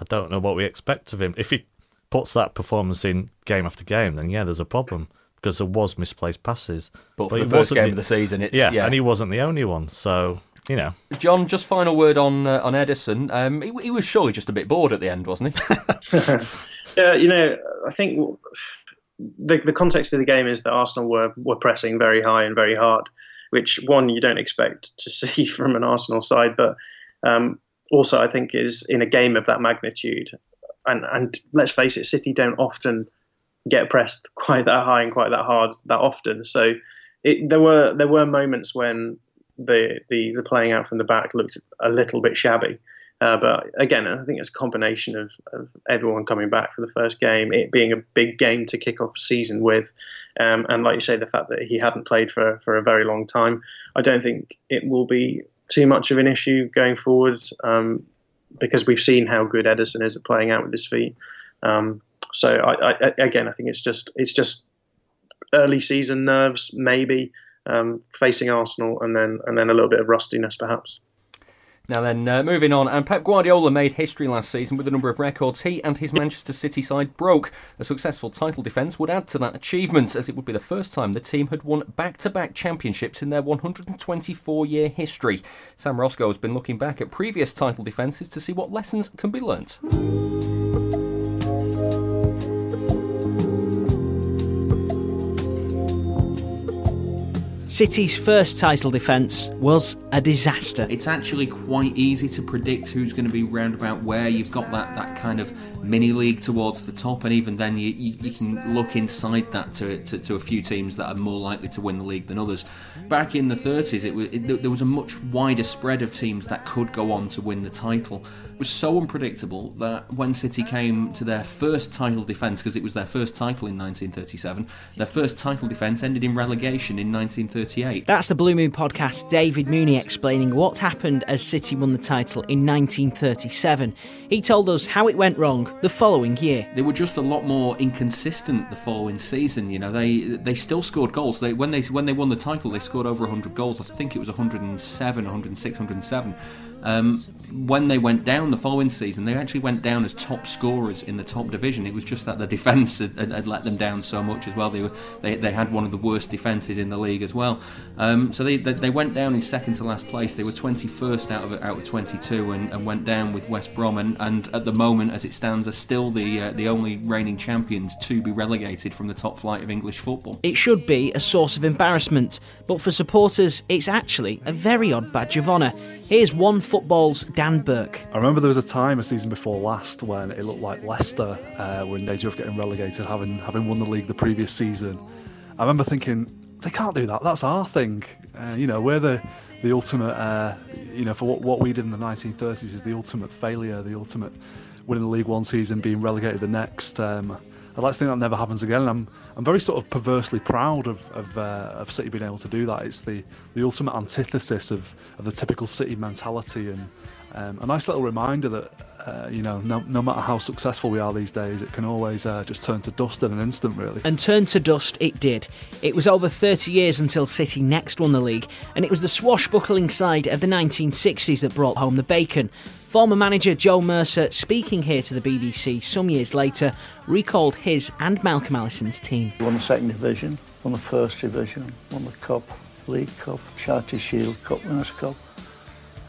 I don't know what we expect of him. If he puts that performance in game after game, then yeah, there's a problem because there was misplaced passes. But for he the first wasn't game of the season, it's- yeah, yeah. and he wasn't the only one. So you know, John, just final word on uh, on Ederson. Um, he, he was surely just a bit bored at the end, wasn't he? Yeah, you know, I think the the context of the game is that Arsenal were were pressing very high and very hard, which one you don't expect to see from an Arsenal side, but um, also I think is in a game of that magnitude, and and let's face it, City don't often get pressed quite that high and quite that hard that often. So it, there were there were moments when the, the the playing out from the back looked a little bit shabby. Uh, but again, I think it's a combination of, of everyone coming back for the first game, it being a big game to kick off a season with, um, and like you say, the fact that he hadn't played for, for a very long time. I don't think it will be too much of an issue going forward um, because we've seen how good Ederson is at playing out with his feet. Um, so I, I, again, I think it's just it's just early season nerves, maybe um, facing Arsenal, and then and then a little bit of rustiness, perhaps. Now then, uh, moving on, and Pep Guardiola made history last season with a number of records he and his Manchester City side broke. A successful title defence would add to that achievement, as it would be the first time the team had won back-to-back championships in their 124-year history. Sam Roscoe has been looking back at previous title defences to see what lessons can be learnt. City's first title defence was a disaster. It's actually quite easy to predict who's going to be round about where. You've got that, that kind of mini league towards the top, and even then, you, you, you can look inside that to, to, to a few teams that are more likely to win the league than others. Back in the 30s, it was, it, there was a much wider spread of teams that could go on to win the title. It was so unpredictable that when City came to their first title defence, because it was their first title in 1937, their first title defence ended in relegation in 1938. That's the Blue Moon podcast, David Mooney explaining what happened as City won the title in 1937. He told us how it went wrong the following year. They were just a lot more inconsistent the following season. You know, they they still scored goals. They when they when they won the title, they scored over 100 goals. I think it was 107, 106, 107. Um, when they went down the following season, they actually went down as top scorers in the top division. It was just that the defence had, had, had let them down so much as well. They were they, they had one of the worst defences in the league as well. Um, so they, they they went down in second to last place. They were 21st out of out of 22 and, and went down with West Brom. And, and at the moment, as it stands, are still the uh, the only reigning champions to be relegated from the top flight of English football. It should be a source of embarrassment, but for supporters, it's actually a very odd badge of honour. Here's one football's Dan Burke. I remember there was a time, a season before last, when it looked like Leicester uh, were in danger of getting relegated, having having won the league the previous season. I remember thinking they can't do that. That's our thing. Uh, you know, we're the the ultimate. Uh, you know, for what what we did in the 1930s is the ultimate failure, the ultimate winning the league one season, being relegated the next. Um, I'd like to think that never happens again. And I'm I'm very sort of perversely proud of of, uh, of City being able to do that. It's the the ultimate antithesis of, of the typical City mentality and um, a nice little reminder that uh, you know no, no matter how successful we are these days, it can always uh, just turn to dust in an instant. Really. And turn to dust it did. It was over 30 years until City next won the league, and it was the swashbuckling side of the 1960s that brought home the bacon. Former manager Joe Mercer, speaking here to the BBC some years later, recalled his and Malcolm Allison's team. Won the second division, won the first division, won the cup, League Cup, Charity Shield, Cup Winners' Cup.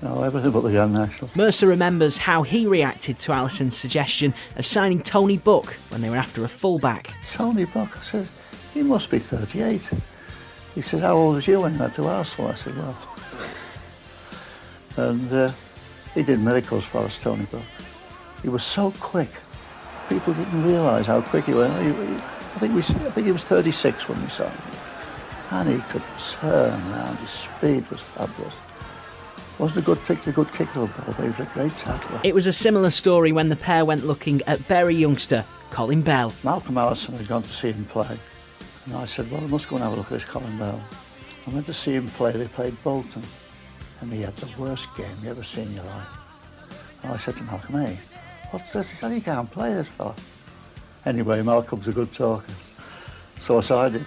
No, everything but the Grand National. Mercer remembers how he reacted to Allison's suggestion of signing Tony Book when they were after a fullback. Tony Book, I said, he must be 38. He said, how old was you when you went to Arsenal? I said, well. And uh, he did miracles for us, Tony Book. He was so quick. People didn't realise how quick he was. He, he, I think we, I think he was 36 when we saw him, and he could turn around. His speed was fabulous. Wasn't a good kick, a good kicker of the ball, but he was a great tackler. It was a similar story when the pair went looking at Bury youngster Colin Bell. Malcolm Allison had gone to see him play, and I said, "Well, I must go and have a look at this Colin Bell." I went to see him play. They played Bolton, and he had the worst game you ever seen in your life. And I said to Malcolm, "Hey, what's this?" He said, "He can't play this fella." Anyway, Malcolm's a good talker, so I sided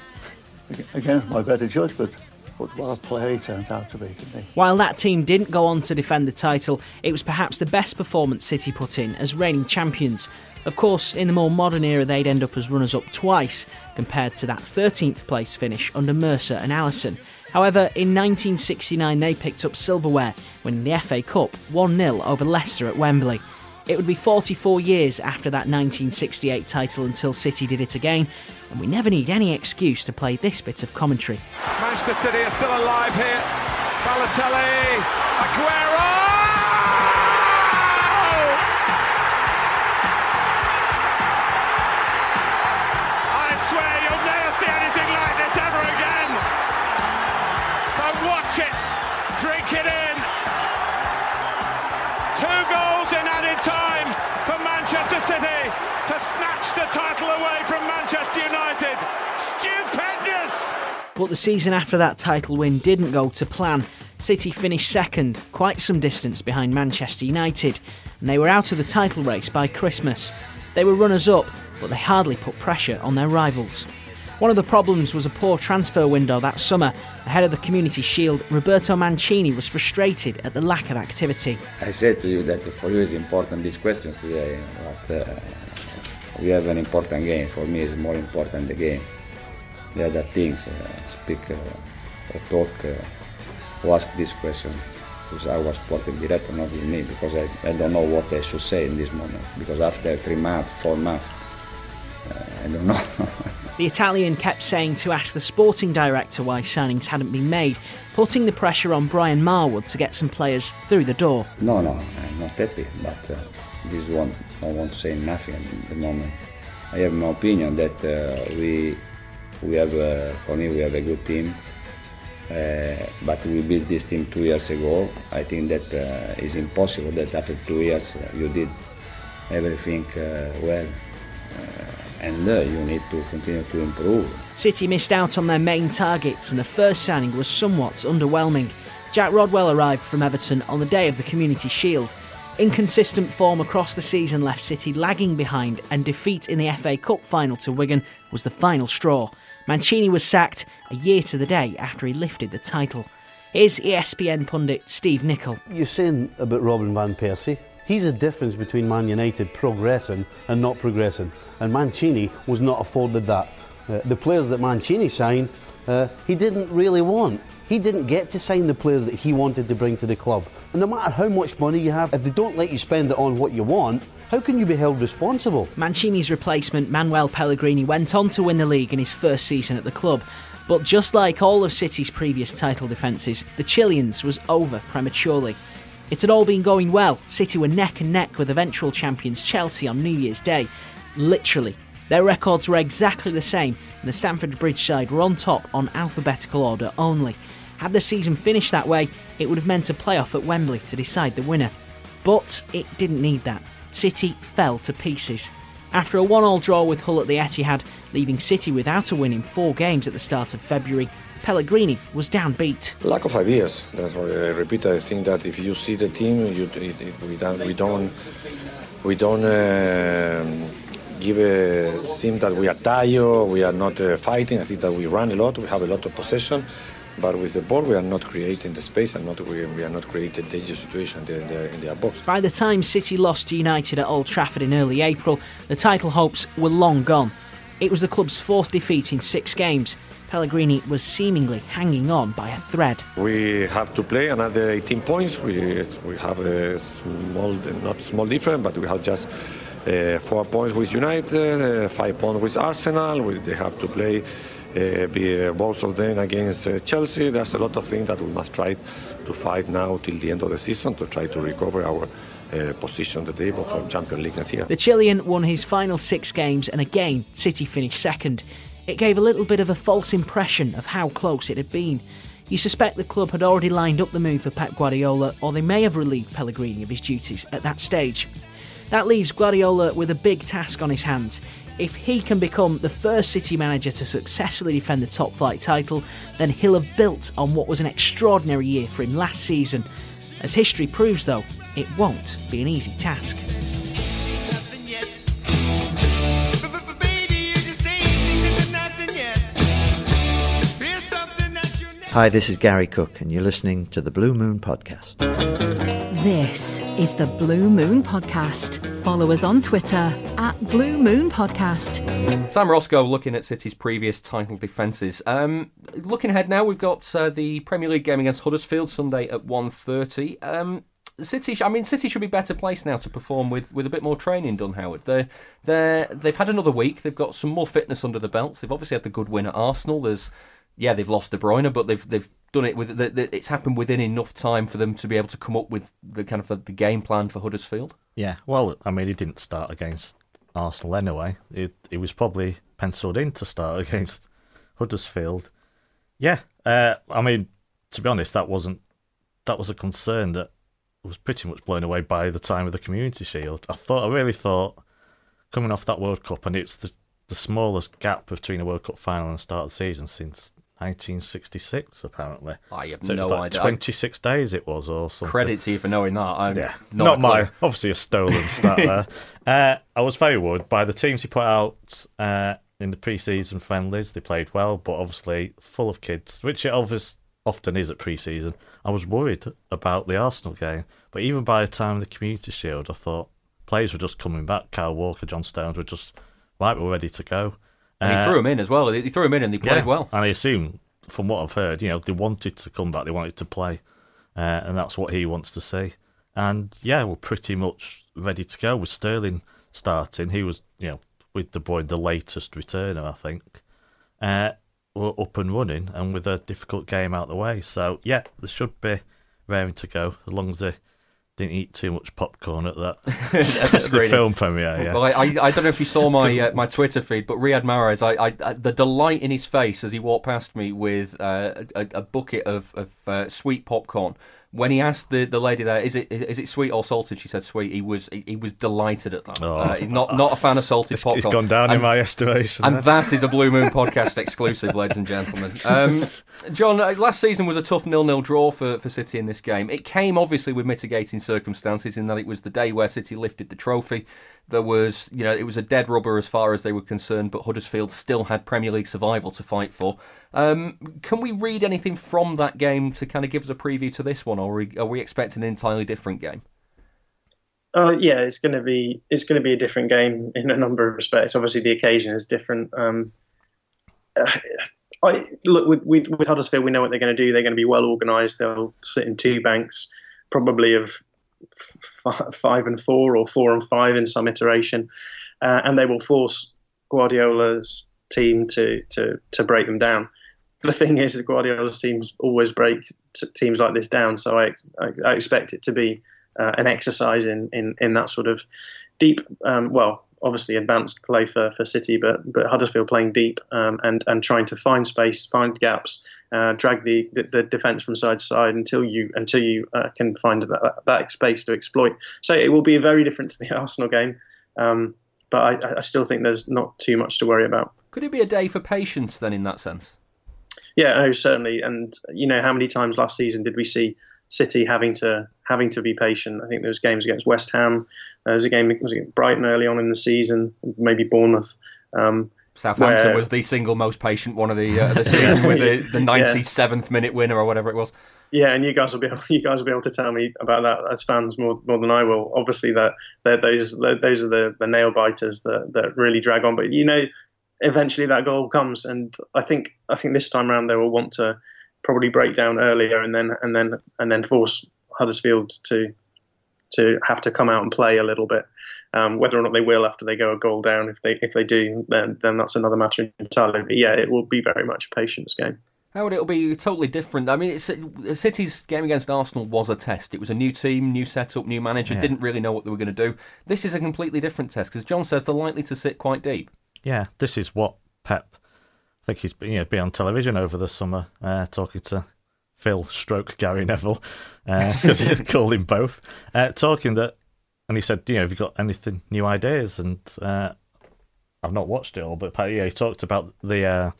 against my better judgment. But what a player he turned out to be, didn't he? While that team didn't go on to defend the title, it was perhaps the best performance City put in as reigning champions. Of course, in the more modern era, they'd end up as runners up twice, compared to that 13th place finish under Mercer and Allison. However, in 1969, they picked up silverware, winning the FA Cup 1 0 over Leicester at Wembley. It would be 44 years after that 1968 title until City did it again, and we never need any excuse to play this bit of commentary. Manchester City are still alive here. Balotelli, Aguero! But the season after that title win didn't go to plan. City finished second, quite some distance behind Manchester United, and they were out of the title race by Christmas. They were runners up, but they hardly put pressure on their rivals. One of the problems was a poor transfer window that summer. Ahead of the Community Shield, Roberto Mancini was frustrated at the lack of activity. I said to you that for you is important this question today, but uh, we have an important game. For me, it's more important the game. The other things, uh, speak uh, or talk, uh, or ask this question because I was sporting director, not with me, because I, I don't know what I should say in this moment. Because after three months, four months, uh, I don't know. The Italian kept saying to ask the sporting director why signings hadn't been made, putting the pressure on Brian Marwood to get some players through the door. No, no, I'm not happy, but uh, this one I won't say nothing at the moment. I have my opinion that uh, we we have uh, for me we have a good team, uh, but we built this team two years ago. I think that uh, it's impossible that after two years uh, you did everything uh, well, uh, and uh, you need to continue to improve. City missed out on their main targets, and the first signing was somewhat underwhelming. Jack Rodwell arrived from Everton on the day of the Community Shield. Inconsistent form across the season left City lagging behind, and defeat in the FA Cup final to Wigan was the final straw. Mancini was sacked a year to the day after he lifted the title. Here's ESPN pundit Steve Nicol. You're saying about Robin Van Persie. He's a difference between Man United progressing and not progressing, and Mancini was not afforded that. Uh, the players that Mancini signed, uh, he didn't really want. He didn't get to sign the players that he wanted to bring to the club. And no matter how much money you have, if they don't let you spend it on what you want, how can you be held responsible? Mancini's replacement, Manuel Pellegrini, went on to win the league in his first season at the club. But just like all of City's previous title defences, the Chileans was over prematurely. It had all been going well. City were neck and neck with eventual champions Chelsea on New Year's Day. Literally. Their records were exactly the same, and the Stamford Bridge side were on top on alphabetical order only. Had the season finished that way, it would have meant a playoff at Wembley to decide the winner. But it didn't need that. City fell to pieces. After a one-all draw with Hull at the Etihad, leaving City without a win in four games at the start of February, Pellegrini was downbeat. Lack of ideas. That's why I repeat. I think that if you see the team, you, it, it, we don't, we don't, we don't um give a seem that we are tired. We are not uh, fighting. I think that we run a lot. We have a lot of possession, but with the ball, we are not creating the space and not we, we are not creating danger situation in, the, the, in their box. By the time City lost to United at Old Trafford in early April, the title hopes were long gone. It was the club's fourth defeat in six games. Pellegrini was seemingly hanging on by a thread. We have to play another 18 points. We we have a small, not small difference, but we have just uh, four points with United, uh, five points with Arsenal. We, they have to play be, uh, both of them against uh, Chelsea. There's a lot of things that we must try to fight now till the end of the season to try to recover our uh, position on the table for Champions League next year. The Chilean won his final six games, and again, City finished second. It gave a little bit of a false impression of how close it had been. You suspect the club had already lined up the move for Pep Guardiola, or they may have relieved Pellegrini of his duties at that stage. That leaves Guardiola with a big task on his hands. If he can become the first City manager to successfully defend the top flight title, then he'll have built on what was an extraordinary year for him last season. As history proves, though, it won't be an easy task. Hi, this is Gary Cook, and you're listening to the Blue Moon Podcast. This is the Blue Moon Podcast. Follow us on Twitter at Blue Moon Podcast. Sam Roscoe looking at City's previous title defences. Um, looking ahead now, we've got uh, the Premier League game against Huddersfield Sunday at 1.30. Um, City, I mean, City should be better placed now to perform with, with a bit more training done. Howard, they they they've had another week. They've got some more fitness under the belts. They've obviously had the good win at Arsenal. There's yeah, they've lost De Bruyne, but they've they've done it with the, the, it's happened within enough time for them to be able to come up with the kind of the, the game plan for Huddersfield. Yeah, well, I mean, he didn't start against Arsenal anyway. It it was probably penciled in to start against Huddersfield. Yeah, uh, I mean, to be honest, that wasn't that was a concern that was pretty much blown away by the time of the Community Shield. I thought, I really thought, coming off that World Cup, and it's the the smallest gap between a World Cup final and the start of the season since 1966, apparently. I have So no like idea. 26 days it was, or something. Credit to you for knowing that. I'm yeah, not, not, my obviously a stolen stat there. Uh, I was very worried by the teams he put out uh, in the pre-season friendlies. They played well, but obviously full of kids, which it obvious, often is at pre-season. I was worried about the Arsenal game, but even by the time of the Community Shield, I thought players were just coming back. Kyle Walker, John Stones were just right, we're ready to go. And he Uh, threw him in as well. He threw him in and they played yeah, well. And I assume, from what I've heard, you know, they wanted to come back, they wanted to play, uh, and that's what he wants to see. And yeah, we're pretty much ready to go with Sterling starting. He was, you know, with the boy, the latest returner, I think. Uh, we're up and running, and with a difficult game out the way. So yeah, they should be raring to go as long as they didn't eat too much popcorn at that At the film premiere. Yeah. Well, I, I, I don't know if you saw my uh, my Twitter feed, but Riyad Mahrez, I, I, I the delight in his face as he walked past me with uh, a, a bucket of, of uh, sweet popcorn. When he asked the, the lady there, is it is it sweet or salted? She said sweet. He was he, he was delighted at that. Oh. Uh, not not a fan of salted It's- popcorn. it's gone down in my estimation, And that is a Blue Moon podcast exclusive, ladies and gentlemen. Um, John, uh, last season was a tough nil-nil draw for, for City in this game. It came obviously with mitigating circumstances in that it was the day where City lifted the trophy. There was, you know, it was a dead rubber as far as they were concerned, but Huddersfield still had Premier League survival to fight for. Um, can we read anything from that game to kind of give us a preview to this one, or are we, are we expecting an entirely different game? Uh, yeah, it's going to be it's going to be a different game in a number of respects. Obviously, the occasion is different. Um, I look with, with with Huddersfield, we know what they're going to do. They're going to be well organised. They'll sit in two banks, probably of five and four or four and five in some iteration, uh, and they will force Guardiola's team to to to break them down. The thing is, that Guardiola's teams always break t- teams like this down. So I I, I expect it to be uh, an exercise in, in, in that sort of deep, um, well, obviously advanced play for, for City, but but Huddersfield playing deep um, and and trying to find space, find gaps, uh, drag the, the, the defence from side to side until you until you uh, can find that, that space to exploit. So it will be very different to the Arsenal game, um, but I, I still think there's not too much to worry about. Could it be a day for patience then, in that sense? Yeah, no, certainly. And you know, how many times last season did we see City having to having to be patient? I think there was games against West Ham. There was a game was it Brighton early on in the season, maybe Bournemouth. Um, Southampton where- was the single most patient one of the uh, the season with the, the Yeah. 97th minute winner or whatever it was. Yeah, and you guys will be able, you guys will be able to tell me about that as fans more more than I will. Obviously, that that those those are the, the nail biters that that really drag on. But you know, eventually that goal comes. And I think I think this time around they will want to probably break down earlier and then and then and then force Huddersfield to to have to come out and play a little bit. Um, whether or not they will after they go a goal down, if they if they do, then then that's another matter entirely. But yeah, it will be very much a patience game. How would it be totally different? I mean, it's, City's game against Arsenal was a test. It was a new team, new setup, new manager. Yeah. Didn't really know what they were going to do. This is a completely different test because John says they're likely to sit quite deep. Yeah, this is what Pep. I think he's you know, been on television over the summer uh, talking to Phil Stroke Gary Neville because he's called him both. Uh, talking that, and he said, you know, have you got anything new ideas? And uh, I've not watched it all, but yeah, he talked about the uh,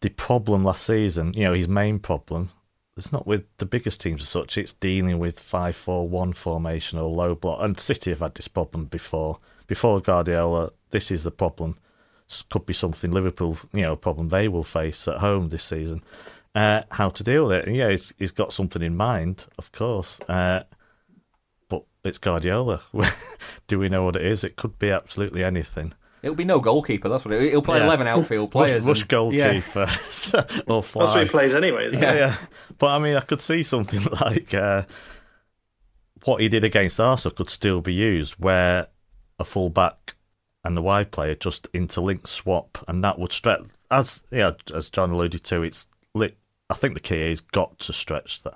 the problem last season. You know, his main problem. It's not with the biggest teams as such. It's dealing with five four one formation or low block. And City have had this problem before. Before Guardiola, this is the problem. Could be something Liverpool, you know, a problem they will face at home this season uh, how to deal with it. And yeah, he's, he's got something in mind, of course. Uh, but it's Guardiola. Do we know what it is? It could be absolutely anything. It'll be no goalkeeper. That's what it, he'll play. Yeah. Eleven outfield players. Rush, rush and, goalkeeper yeah. or fly. That's what he plays anyway. Yeah. yeah. But I mean, I could see something like uh, what he did against Arsenal could still be used, where a full back and the wide player just interlink swap, and that would stretch. As yeah, as John alluded to, it's lit I think the key is got to stretch that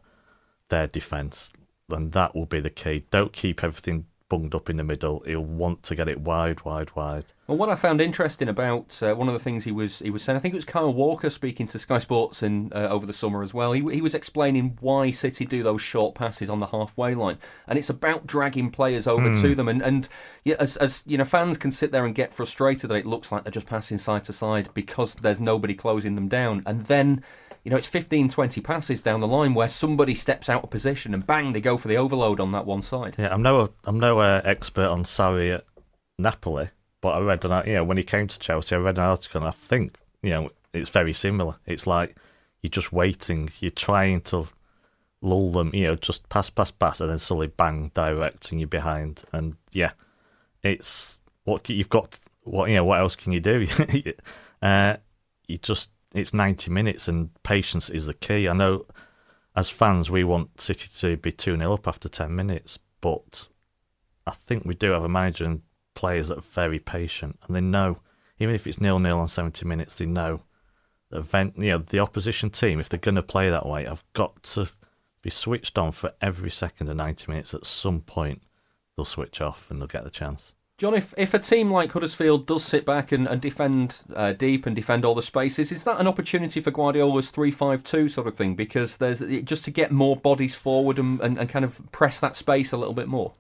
their defence, and that will be the key. Don't keep everything bunged up in the middle. He'll want to get it wide, wide, wide. Well, what I found interesting about uh, one of the things he was he was saying, I think it was Kyle Walker speaking to Sky Sports in uh, over the summer as well. He he was explaining why City do those short passes on the halfway line, and it's about dragging players over mm. to them. And and yeah, as as you know, fans can sit there and get frustrated that it looks like they're just passing side to side because there's nobody closing them down, and then you know, it's 15, 20 passes down the line where somebody steps out of position and bang, they go for the overload on that one side. Yeah, I'm no, I'm no uh, expert on Sarri at Napoli, but I read an, you know, when he came to Chelsea, I read an article and I think, you know, it's very similar. It's like you're just waiting, you're trying to lull them, you know, just pass, pass, pass, and then suddenly bang, directing you behind. And yeah, it's what you've got. What you know, what else can you do? uh, you just it's 90 minutes and patience is the key. I know as fans we want City to be 2 0 up after 10 minutes, but I think we do have a manager and players that are very patient and they know, even if it's nil nil on 70 minutes, they know event, you know, the opposition team, if they're going to play that way, I've got to be switched on for every second of 90 minutes. At some point, they'll switch off and they'll get the chance. John, if, if a team like Huddersfield does sit back and, and defend uh, deep and defend all the spaces, is that an opportunity for Guardiola's 3 5 2 sort of thing? Because there's just to get more bodies forward and, and, and kind of press that space a little bit more?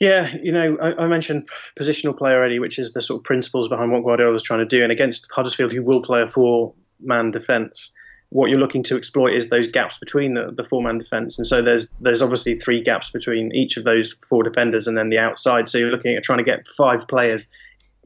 Yeah, you know, I, I, mentioned positional play already, which is the sort of principles behind what Guardiola is trying to do. And against Huddersfield, who will play a four man defence, what you're looking to exploit is those gaps between the, the four man defence. And so there's there's obviously three gaps between each of those four defenders and then the outside. So you're looking at trying to get five players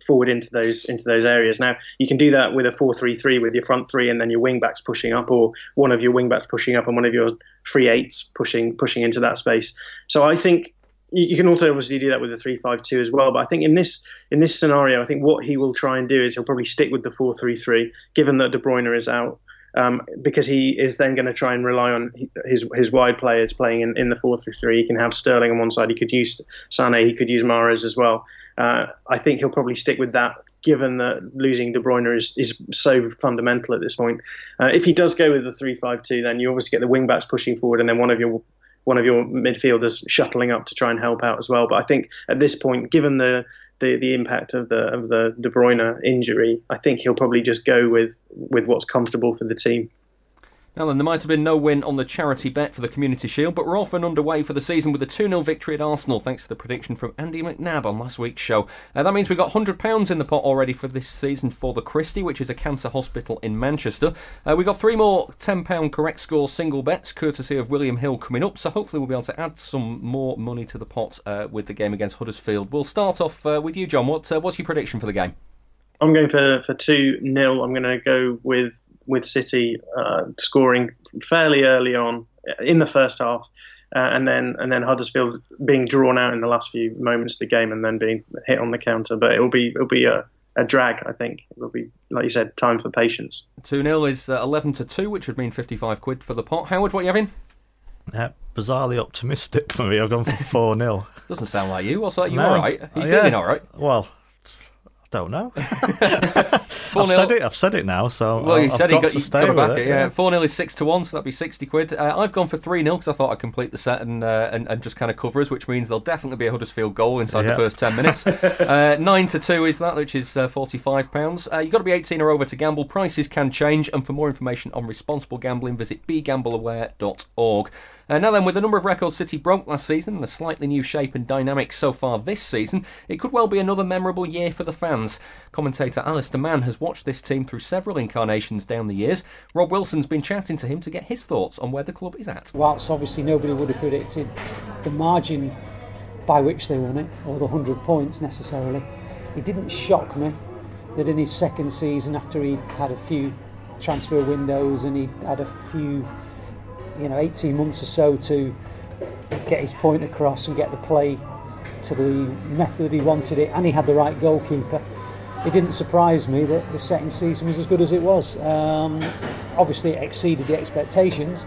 forward into those into those areas. Now you can do that with a four three three with your front three and then your wing backs pushing up, or one of your wing backs pushing up and one of your free eights pushing pushing into that space. So I think you can also obviously do that with the three five two as well. But I think in this in this scenario, I think what he will try and do is he'll probably stick with the four three three, given that De Bruyne is out um, because he is then going to try and rely on his his wide players playing in, in the 4 3 3. He can have Sterling on one side, he could use Sane, he could use Mahrez as well. Uh, I think he'll probably stick with that. Given that losing De Bruyne is, is so fundamental at this point, uh, if he does go with the three-five-two, then you obviously get the wing backs pushing forward, and then one of your one of your midfielders shuttling up to try and help out as well. But I think at this point, given the the, the impact of the of the De Bruyne injury, I think he'll probably just go with with what's comfortable for the team. Now then, there might have been no win on the charity bet for the Community Shield, but we're off and underway for the season with a 2 0 victory at Arsenal, thanks to the prediction from Andy McNabb on last week's show. Uh, that means we've got £100 in the pot already for this season for the Christie, which is a cancer hospital in Manchester. Uh, we've got three more £10 correct score single bets, courtesy of William Hill, coming up, so hopefully we'll be able to add some more money to the pot uh, with the game against Huddersfield. We'll start off uh, with you, John. What, uh, what's your prediction for the game? I'm going for for two 0 I'm going to go with with City uh, scoring fairly early on in the first half, uh, and then and then Huddersfield being drawn out in the last few moments of the game, and then being hit on the counter. But it'll be it'll be a, a drag. I think it will be, like you said, time for patience. 2 0 is uh, 11 to 2, which would mean 55 quid for the pot. Howard, what are you having? Uh, bizarrely optimistic for me. I've gone for 4 0. Doesn't sound like you. What's that? You No. all right? Are you Uh, feeling yeah. all right? Well, I don't know. 4 I've said it. I've said it now. So Well, I'll- you I've said got you got, to you stay got to with back it. it. Yeah, 4 0 is 6 to 1, so that'd be 60 quid. Uh, I've gone for 3 0 because I thought I'd complete the set and, uh, and and just kind of cover us, which means there'll definitely be a Huddersfield goal inside Yeah. the first 10 minutes. uh, 9 to 2 is that, which is uh, £45. Uh, you've got to be 18 or over to gamble. Prices can change, and for more information on responsible gambling, visit begambleaware.org. Uh, now then, with the number of records City broke last season and the slightly new shape and dynamics so far this season, it could well be another memorable year for the fans. Commentator Alistair Mann has watched this team through several incarnations down the years. Rob Wilson's been chatting to him to get his thoughts on where the club is at. whilst obviously nobody would have predicted the margin by which they won it or the 100 points necessarily, it didn't shock me that in his second season, after he'd had a few transfer windows and he'd had a few, you know, 18 months or so to get his point across and get the play to the method he wanted it, and he had the right goalkeeper. It didn't surprise me that the second season was as good as it was. Um, obviously, it exceeded the expectations,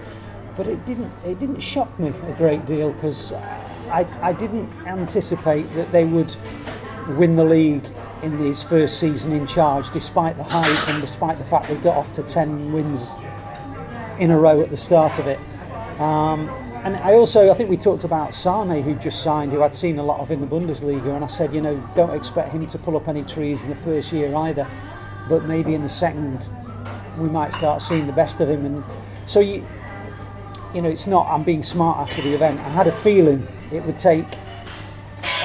but it didn't. It didn't shock me a great deal because I, I didn't anticipate that they would win the league in his first season in charge, despite the hype and despite the fact they got off to ten wins in a row at the start of it. Um, and I also, I think we talked about Sane, who just signed, who I'd seen a lot of in the Bundesliga, and I said, you know, don't expect him to pull up any trees in the first year either, but maybe in the second we might start seeing the best of him. And so you, you know, it's not I'm being smart after the event. I had a feeling it would take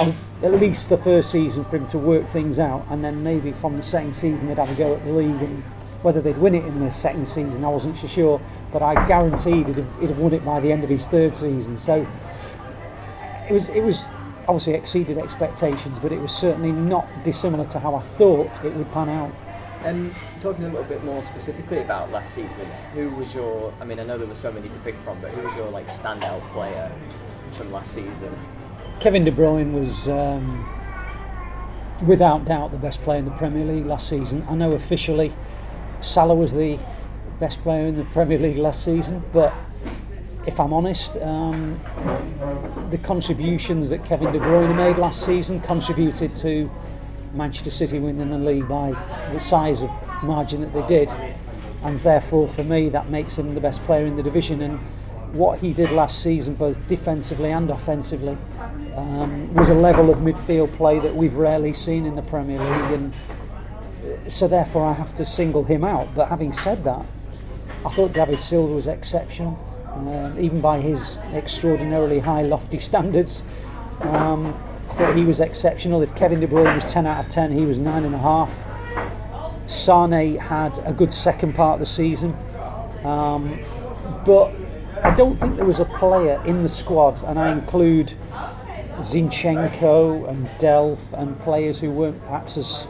um, at least the first season for him to work things out, and then maybe from the second season they'd have a go at the league. And whether they'd win it in the second season, I wasn't so sure, but I guaranteed he'd have, he'd have won it by the end of his third season. So it was it was obviously exceeded expectations, but it was certainly not dissimilar to how I thought it would pan out. Um, talking a little bit more specifically about last season, who was your? I mean, I know there were so many to pick from, but who was your like standout player from last season? Kevin De Bruyne was um, without doubt the best player in the Premier League last season. I know officially Salah was the best player in the Premier League last season, but if I'm honest, um, the contributions that Kevin De Bruyne made last season contributed to Manchester City winning the league by the size of margin that they did, and therefore for me that makes him the best player in the division. And what he did last season, both defensively and offensively, um, was a level of midfield play that we've rarely seen in the Premier League, and so therefore I have to single him out. But having said that, I thought David Silva was exceptional, um, even by his extraordinarily high, lofty standards. Um, I thought he was exceptional. If Kevin De Bruyne was 10 out of 10, he was 9.5. Sane had a good second part of the season, um, but I don't think there was a player in the squad, and I include Zinchenko and Delph and players who weren't perhaps as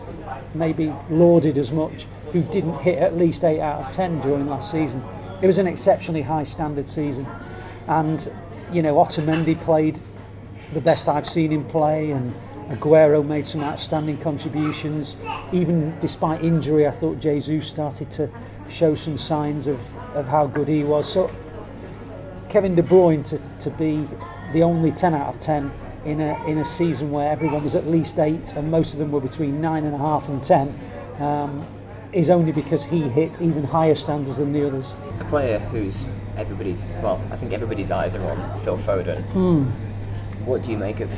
maybe lauded as much, who didn't hit at least 8 out of 10 during last season. It was an exceptionally high standard season, and you know Otamendi played the best I've seen him play, and Aguero made some outstanding contributions. Even despite injury, I thought Jesus started to show some signs of, of how good he was. So Kevin De Bruyne to, to be the only 10 out of 10 in a in a season where everyone was at least eight and most of them were between nine and a half and 10 um, is only because he hit even higher standards than the others. A player who's everybody's well, I think everybody's eyes are on Phil Foden. Hmm. What do you make of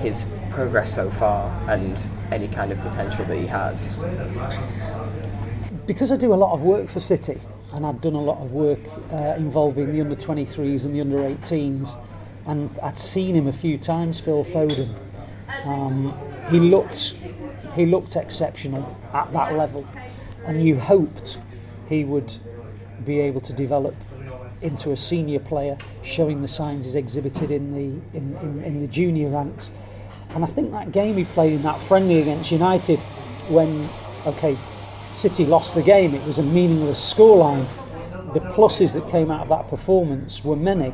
his progress so far and any kind of potential that he has? because I do a lot of work for City, and I'd done a lot of work uh, involving the under 23s and the under 18s, and I'd seen him a few times, Phil Foden. Um, he looked, he looked exceptional at that level, and you hoped he would be able to develop into a senior player, showing the signs he's exhibited in the in, in, in the junior ranks. And I think that game he played in that friendly against United, when okay, City lost the game, it was a meaningless scoreline. The pluses that came out of that performance were many,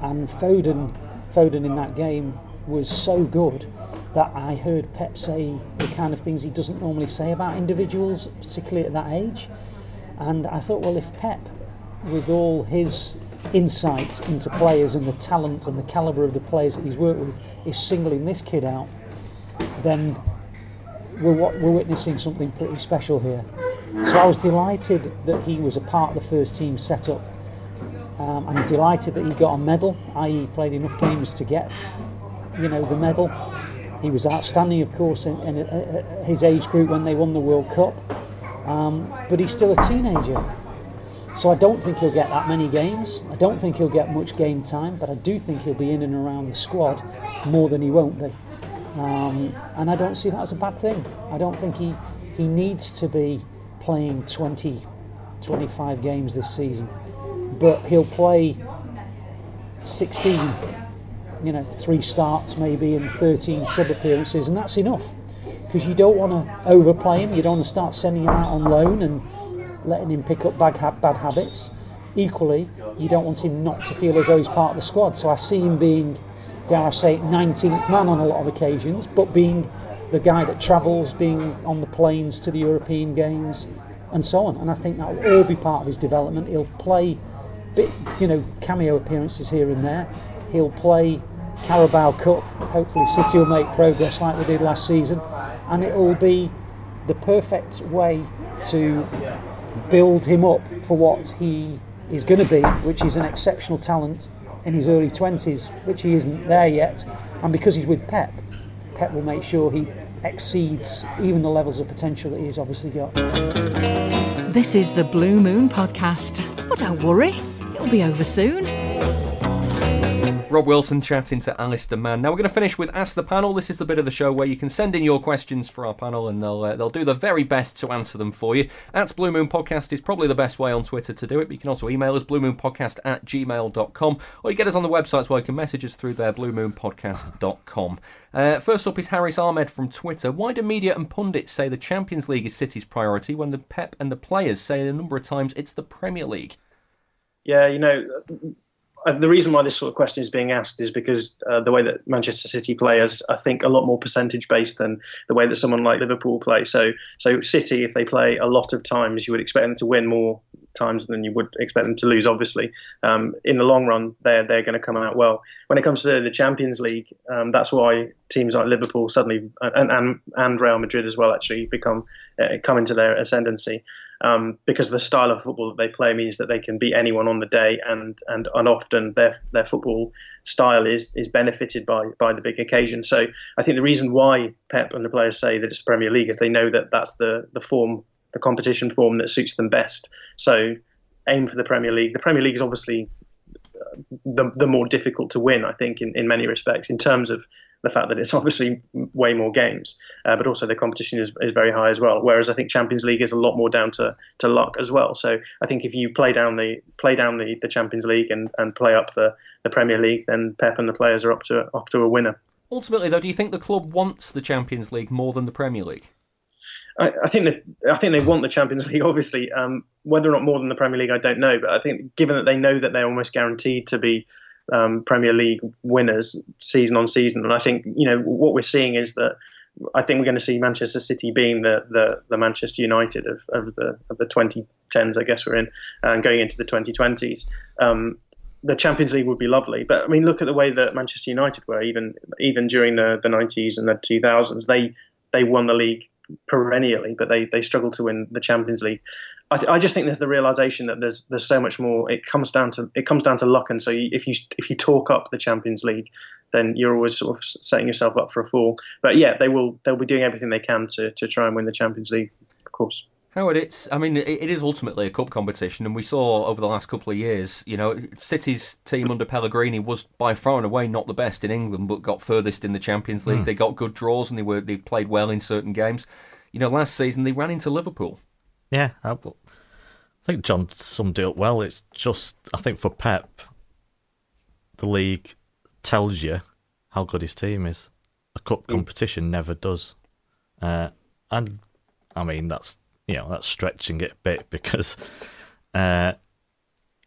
and Foden, Foden in that game was so good that I heard Pep say the kind of things he doesn't normally say about individuals, particularly at that age. And I thought, well, if Pep, with all his insight into players and the talent and the calibre of the players that he's worked with, is singling this kid out, then we're, we're witnessing something pretty special here. So I was delighted that he was a part of the first team setup. Um, I'm delighted that he got a medal, i.e., played enough games to get, you know, the medal. He was outstanding, of course, in, in, in his age group when they won the World Cup. Um, but he's still a teenager. So I don't think he'll get that many games. I don't think he'll get much game time, but I do think he'll be in and around the squad more than he won't be. Um, and I don't see that as a bad thing. I don't think he, he needs to be playing 20, 25 games this season. But he'll play 16, you know, three starts maybe and 13 sub appearances, and that's enough. Because you don't want to overplay him, you don't want to start sending him out on loan and letting him pick up bad, ha- bad habits. Equally, you don't want him not to feel as though he's part of the squad. So I see him being dare I say, 19th man on a lot of occasions, but being the guy that travels, being on the planes to the European games, and so on. And I think that will all be part of his development. He'll play, bit, you know, cameo appearances here and there. He'll play Carabao Cup. Hopefully, City will make progress like they did last season, and it will be the perfect way to build him up for what he is going to be, which is an exceptional talent in his early 20s, which he isn't there yet. And because he's with Pep, Pep will make sure he exceeds even the levels of potential that he's obviously got. This is the Blue Moon podcast. But don't worry, it'll be over soon. Rob Wilson chatting to Alistair Mann. Now we're going to finish with Ask the Panel. This is the bit of the show where you can send in your questions for our panel and they'll uh, they'll do their very best to answer them for you. At Blue Moon Podcast is probably the best way on Twitter to do it, but you can also email us bluemoonpodcast at gmail.com or you get us on the websites where you can message us through there, bluemoonpodcast.com. Uh, first up is Harris Ahmed from Twitter. Why do media and pundits say the Champions League is City's priority when the Pep and the players say a number of times it's the Premier League? Yeah, you know, the reason why this sort of question is being asked is because uh, the way that Manchester City play is, I think, a lot more percentage based than the way that someone like Liverpool play. So, so City, if they play a lot of times, you would expect them to win more times than you would expect them to lose. Obviously, um, in the long run, they're they're going to come out well. When it comes to the Champions League, um, that's why teams like Liverpool suddenly and and, and Real Madrid as well actually become uh, come into their ascendancy um, because the style of football that they play means that they can beat anyone on the day, and and, and often their their football style is is benefited by by the big occasion. So I think the reason why Pep and the players say that it's Premier League is they know that that's the the form, the competition form that suits them best. So aim for the Premier League. The Premier League is obviously the the more difficult to win, I think, in, in many respects in terms of the fact that it's obviously way more games, uh, but also the competition is, is very high as well. Whereas I think Champions League is a lot more down to, to luck as well. So I think if you play down the play down the, the Champions League and, and play up the, the Premier League, then Pep and the players are up to up to a winner. Ultimately, though, do you think the club wants the Champions League more than the Premier League? I, I think that I think they want the Champions League. Obviously, um, whether or not more than the Premier League, I don't know. But I think given that they know that they're almost guaranteed to be um, Premier League winners season on season. And I think you know what we're seeing is that I think we're going to see Manchester City being the the, the Manchester United of, of the of the 2010s, I guess we're in, and going into the 2020s. Um, the Champions League would be lovely, but I mean, look at the way that Manchester United were even even during the, the 90s and the 2000s. They they won the league perennially, but they they struggled to win the Champions League. I, th- I, just think there's the realization that there's there's so much more. It comes down to it comes down to luck, and so you, if you if you talk up the Champions League, then you're always sort of setting yourself up for a fall. But yeah, they will they'll be doing everything they can to to try and win the Champions League, of course. Howard, it's I mean it, it is ultimately a cup competition, and we saw over the last couple of years, you know, City's team under Pellegrini was by far and away not the best in England, but got furthest in the Champions League. Mm. They got good draws, and they were they played well in certain games. You know, last season they ran into Liverpool. Yeah, I, I think John summed it up well. It's just, I think for Pep, the league tells you how good his team is. A cup mm. competition never does. Uh, and I mean, that's, you know, that's stretching it a bit because uh,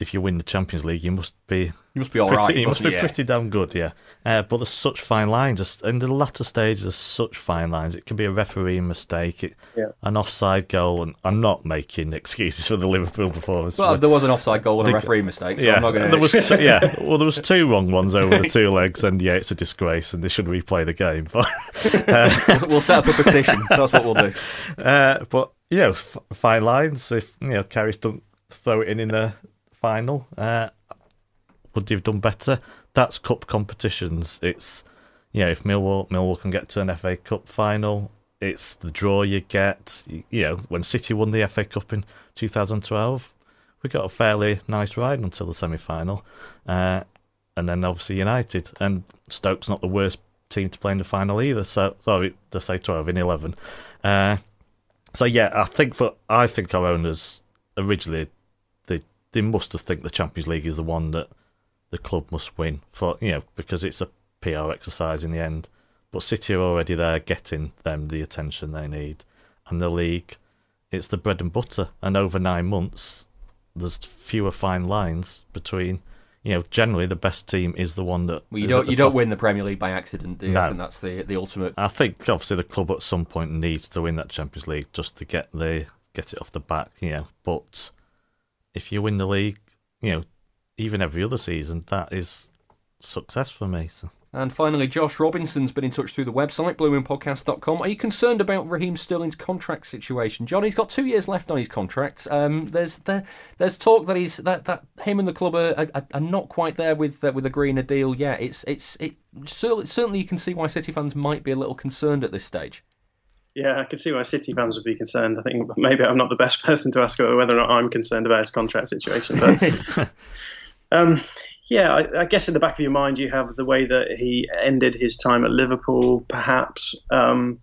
if you win the Champions League, you must be You must be all pretty, right, You must be you? pretty damn good, yeah. Uh, but there's such fine lines. Just in the latter stages, there's such fine lines. It can be a referee mistake, it, Yeah. an offside goal, and I'm not making excuses for the Liverpool performance. Well, there was an offside goal and a The- referee mistake, so yeah, I'm not going to. there was two, yeah. Well, there was two wrong ones over the two legs, and yeah, it's a disgrace, and they should replay the game. But uh, We'll set up a petition. That's what we'll do. Uh, but yeah, f- fine lines. If you know, Karius don't throw it in in the final, uh, would they have done better? That's cup competitions. It's you know, if Millwall Millwall can get to an FA Cup final, it's the draw you get. You know, when City won the FA Cup in 2012, we got a fairly nice ride until the semi final, uh, and then obviously United and Stoke's not the worst team to play in the final either. So sorry to say 12 in 11. Uh, so yeah, I think for I think our owners originally they must have think the Champions League is the one that the club must win for you know because it's a PR exercise in the end. But City are already there, getting them the attention they need, and the league, it's the bread and butter. And over nine months, there's fewer fine lines between. You know, generally the best team is the one that Well, you don't you don't win the Premier League by accident, do you? No. I think that's the the ultimate. I think obviously the club at some point needs to win that Champions League just to get the get it off the back, you know. But if you win the league, you know, even every other season, that is success for me. So. And finally, Josh Robinson's been in touch through the website, bluemoonpodcast.com. Are you concerned about Raheem Sterling's contract situation? John, he's got two years left on his contract. Um, there's there, there's talk that he's that, that him and the club are, are, are not quite there with uh, with agreeing a deal yet. It's it's it certainly you can see why City fans might be a little concerned at this stage. Yeah, I can see why City fans would be concerned. I think maybe I'm not the best person to ask whether or not I'm concerned about his contract situation. But um, yeah, I, I guess in the back of your mind you have the way that he ended his time at Liverpool. Perhaps um,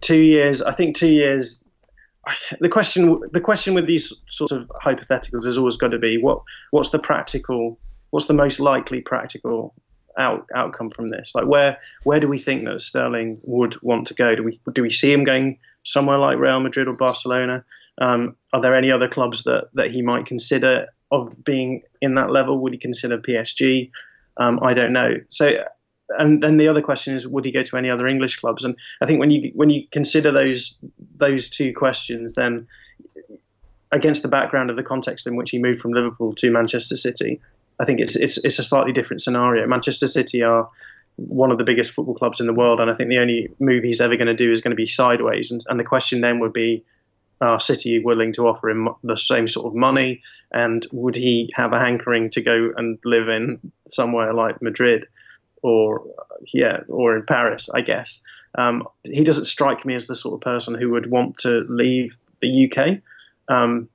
two years. I think two years. The question, the question with these sort of hypotheticals has always got to be what what's the practical, what's the most likely practical out, outcome from this? Like where where do we think that Sterling would want to go? Do we do we see him going somewhere like Real Madrid or Barcelona? Um, are there any other clubs that that he might consider of being in that level? Would he consider PSG? Um, I don't know. So, and then the other question is, would he go to any other English clubs? And I think when you when you consider those those two questions, then against the background of the context in which he moved from Liverpool to Manchester City, I think it's it's it's a slightly different scenario. Manchester City are one of the biggest football clubs in the world, and I think the only move he's ever going to do is going to be sideways. And, and the question then would be, are City willing to offer him the same sort of money, and would he have a hankering to go and live in somewhere like Madrid, or yeah, or in Paris? I guess um, he doesn't strike me as the sort of person who would want to leave the UK. Um,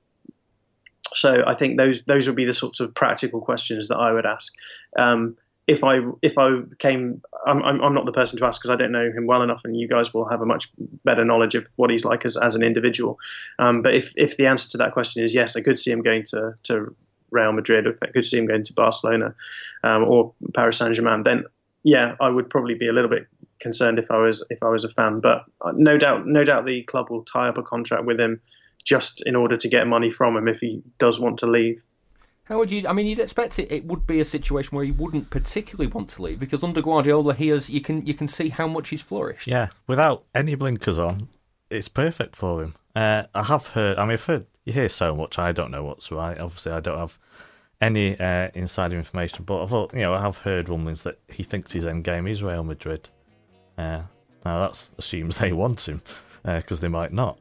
so I think those those would be the sorts of practical questions that I would ask. Um, if I if I came, I'm, I'm, not the person to ask because I don't know him well enough, and you guys will have a much better knowledge of what he's like as, as an individual. Um, but if if the answer to that question is yes, I could see him going to to Real Madrid, I could see him going to Barcelona um, or Paris Saint Germain, then yeah, I would probably be a little bit concerned if I was if I was a fan. But uh, no doubt, no doubt the club will tie up a contract with him just in order to get money from him if he does want to leave. How would you? I mean, you'd expect it. It would be a situation where he wouldn't particularly want to leave because under Guardiola, he has. You can you can see how much he's flourished. Yeah, without any blinkers on, it's perfect for him. Uh, I have heard. I mean, I've heard you hear so much. I don't know what's right. Obviously, I don't have any uh, insider information, but I've you know I have heard rumblings that he thinks his end game is Real Madrid. Uh, now that assumes they want him because they might not.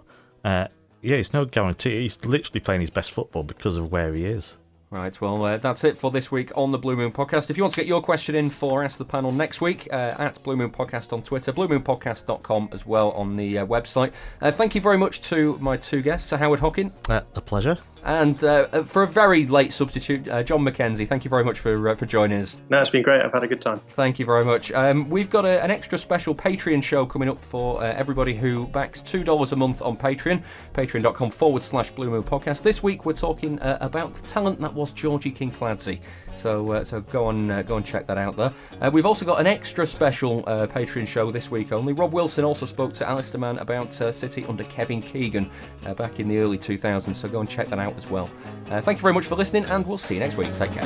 Yeah, it's no guarantee. He's literally playing his best football because of where he is. Right, well, uh, that's it for this week on the Blue Moon Podcast. If you want to get your question in for Ask the Panel next week, uh, at Blue Moon Podcast on Twitter, bluemoonpodcast.com as well on the uh, website. Uh, thank you very much to my two guests, Sir Howard Hockin. Uh, a pleasure. And uh, for a very late substitute, uh, John McKenzie, thank you very much for uh, for joining us. No, it's been great. I've had a good time. Thank you very much. Um, we've got a, an extra special Patreon show coming up for uh, everybody who backs $2 a month on Patreon, patreon.com forward slash Blue Moon Podcast. This week we're talking uh, about the talent that was Georgi Kinkladze. So, uh, so go on, uh, go and check that out there. Uh, we've also got an extra special uh, Patreon show this week only. Rob Wilson also spoke to Alistair Mann about uh, City under Kevin Keegan uh, back in the early 2000s. So go and check that out as well. Thank you very much for listening, and we'll see you next week. Take care.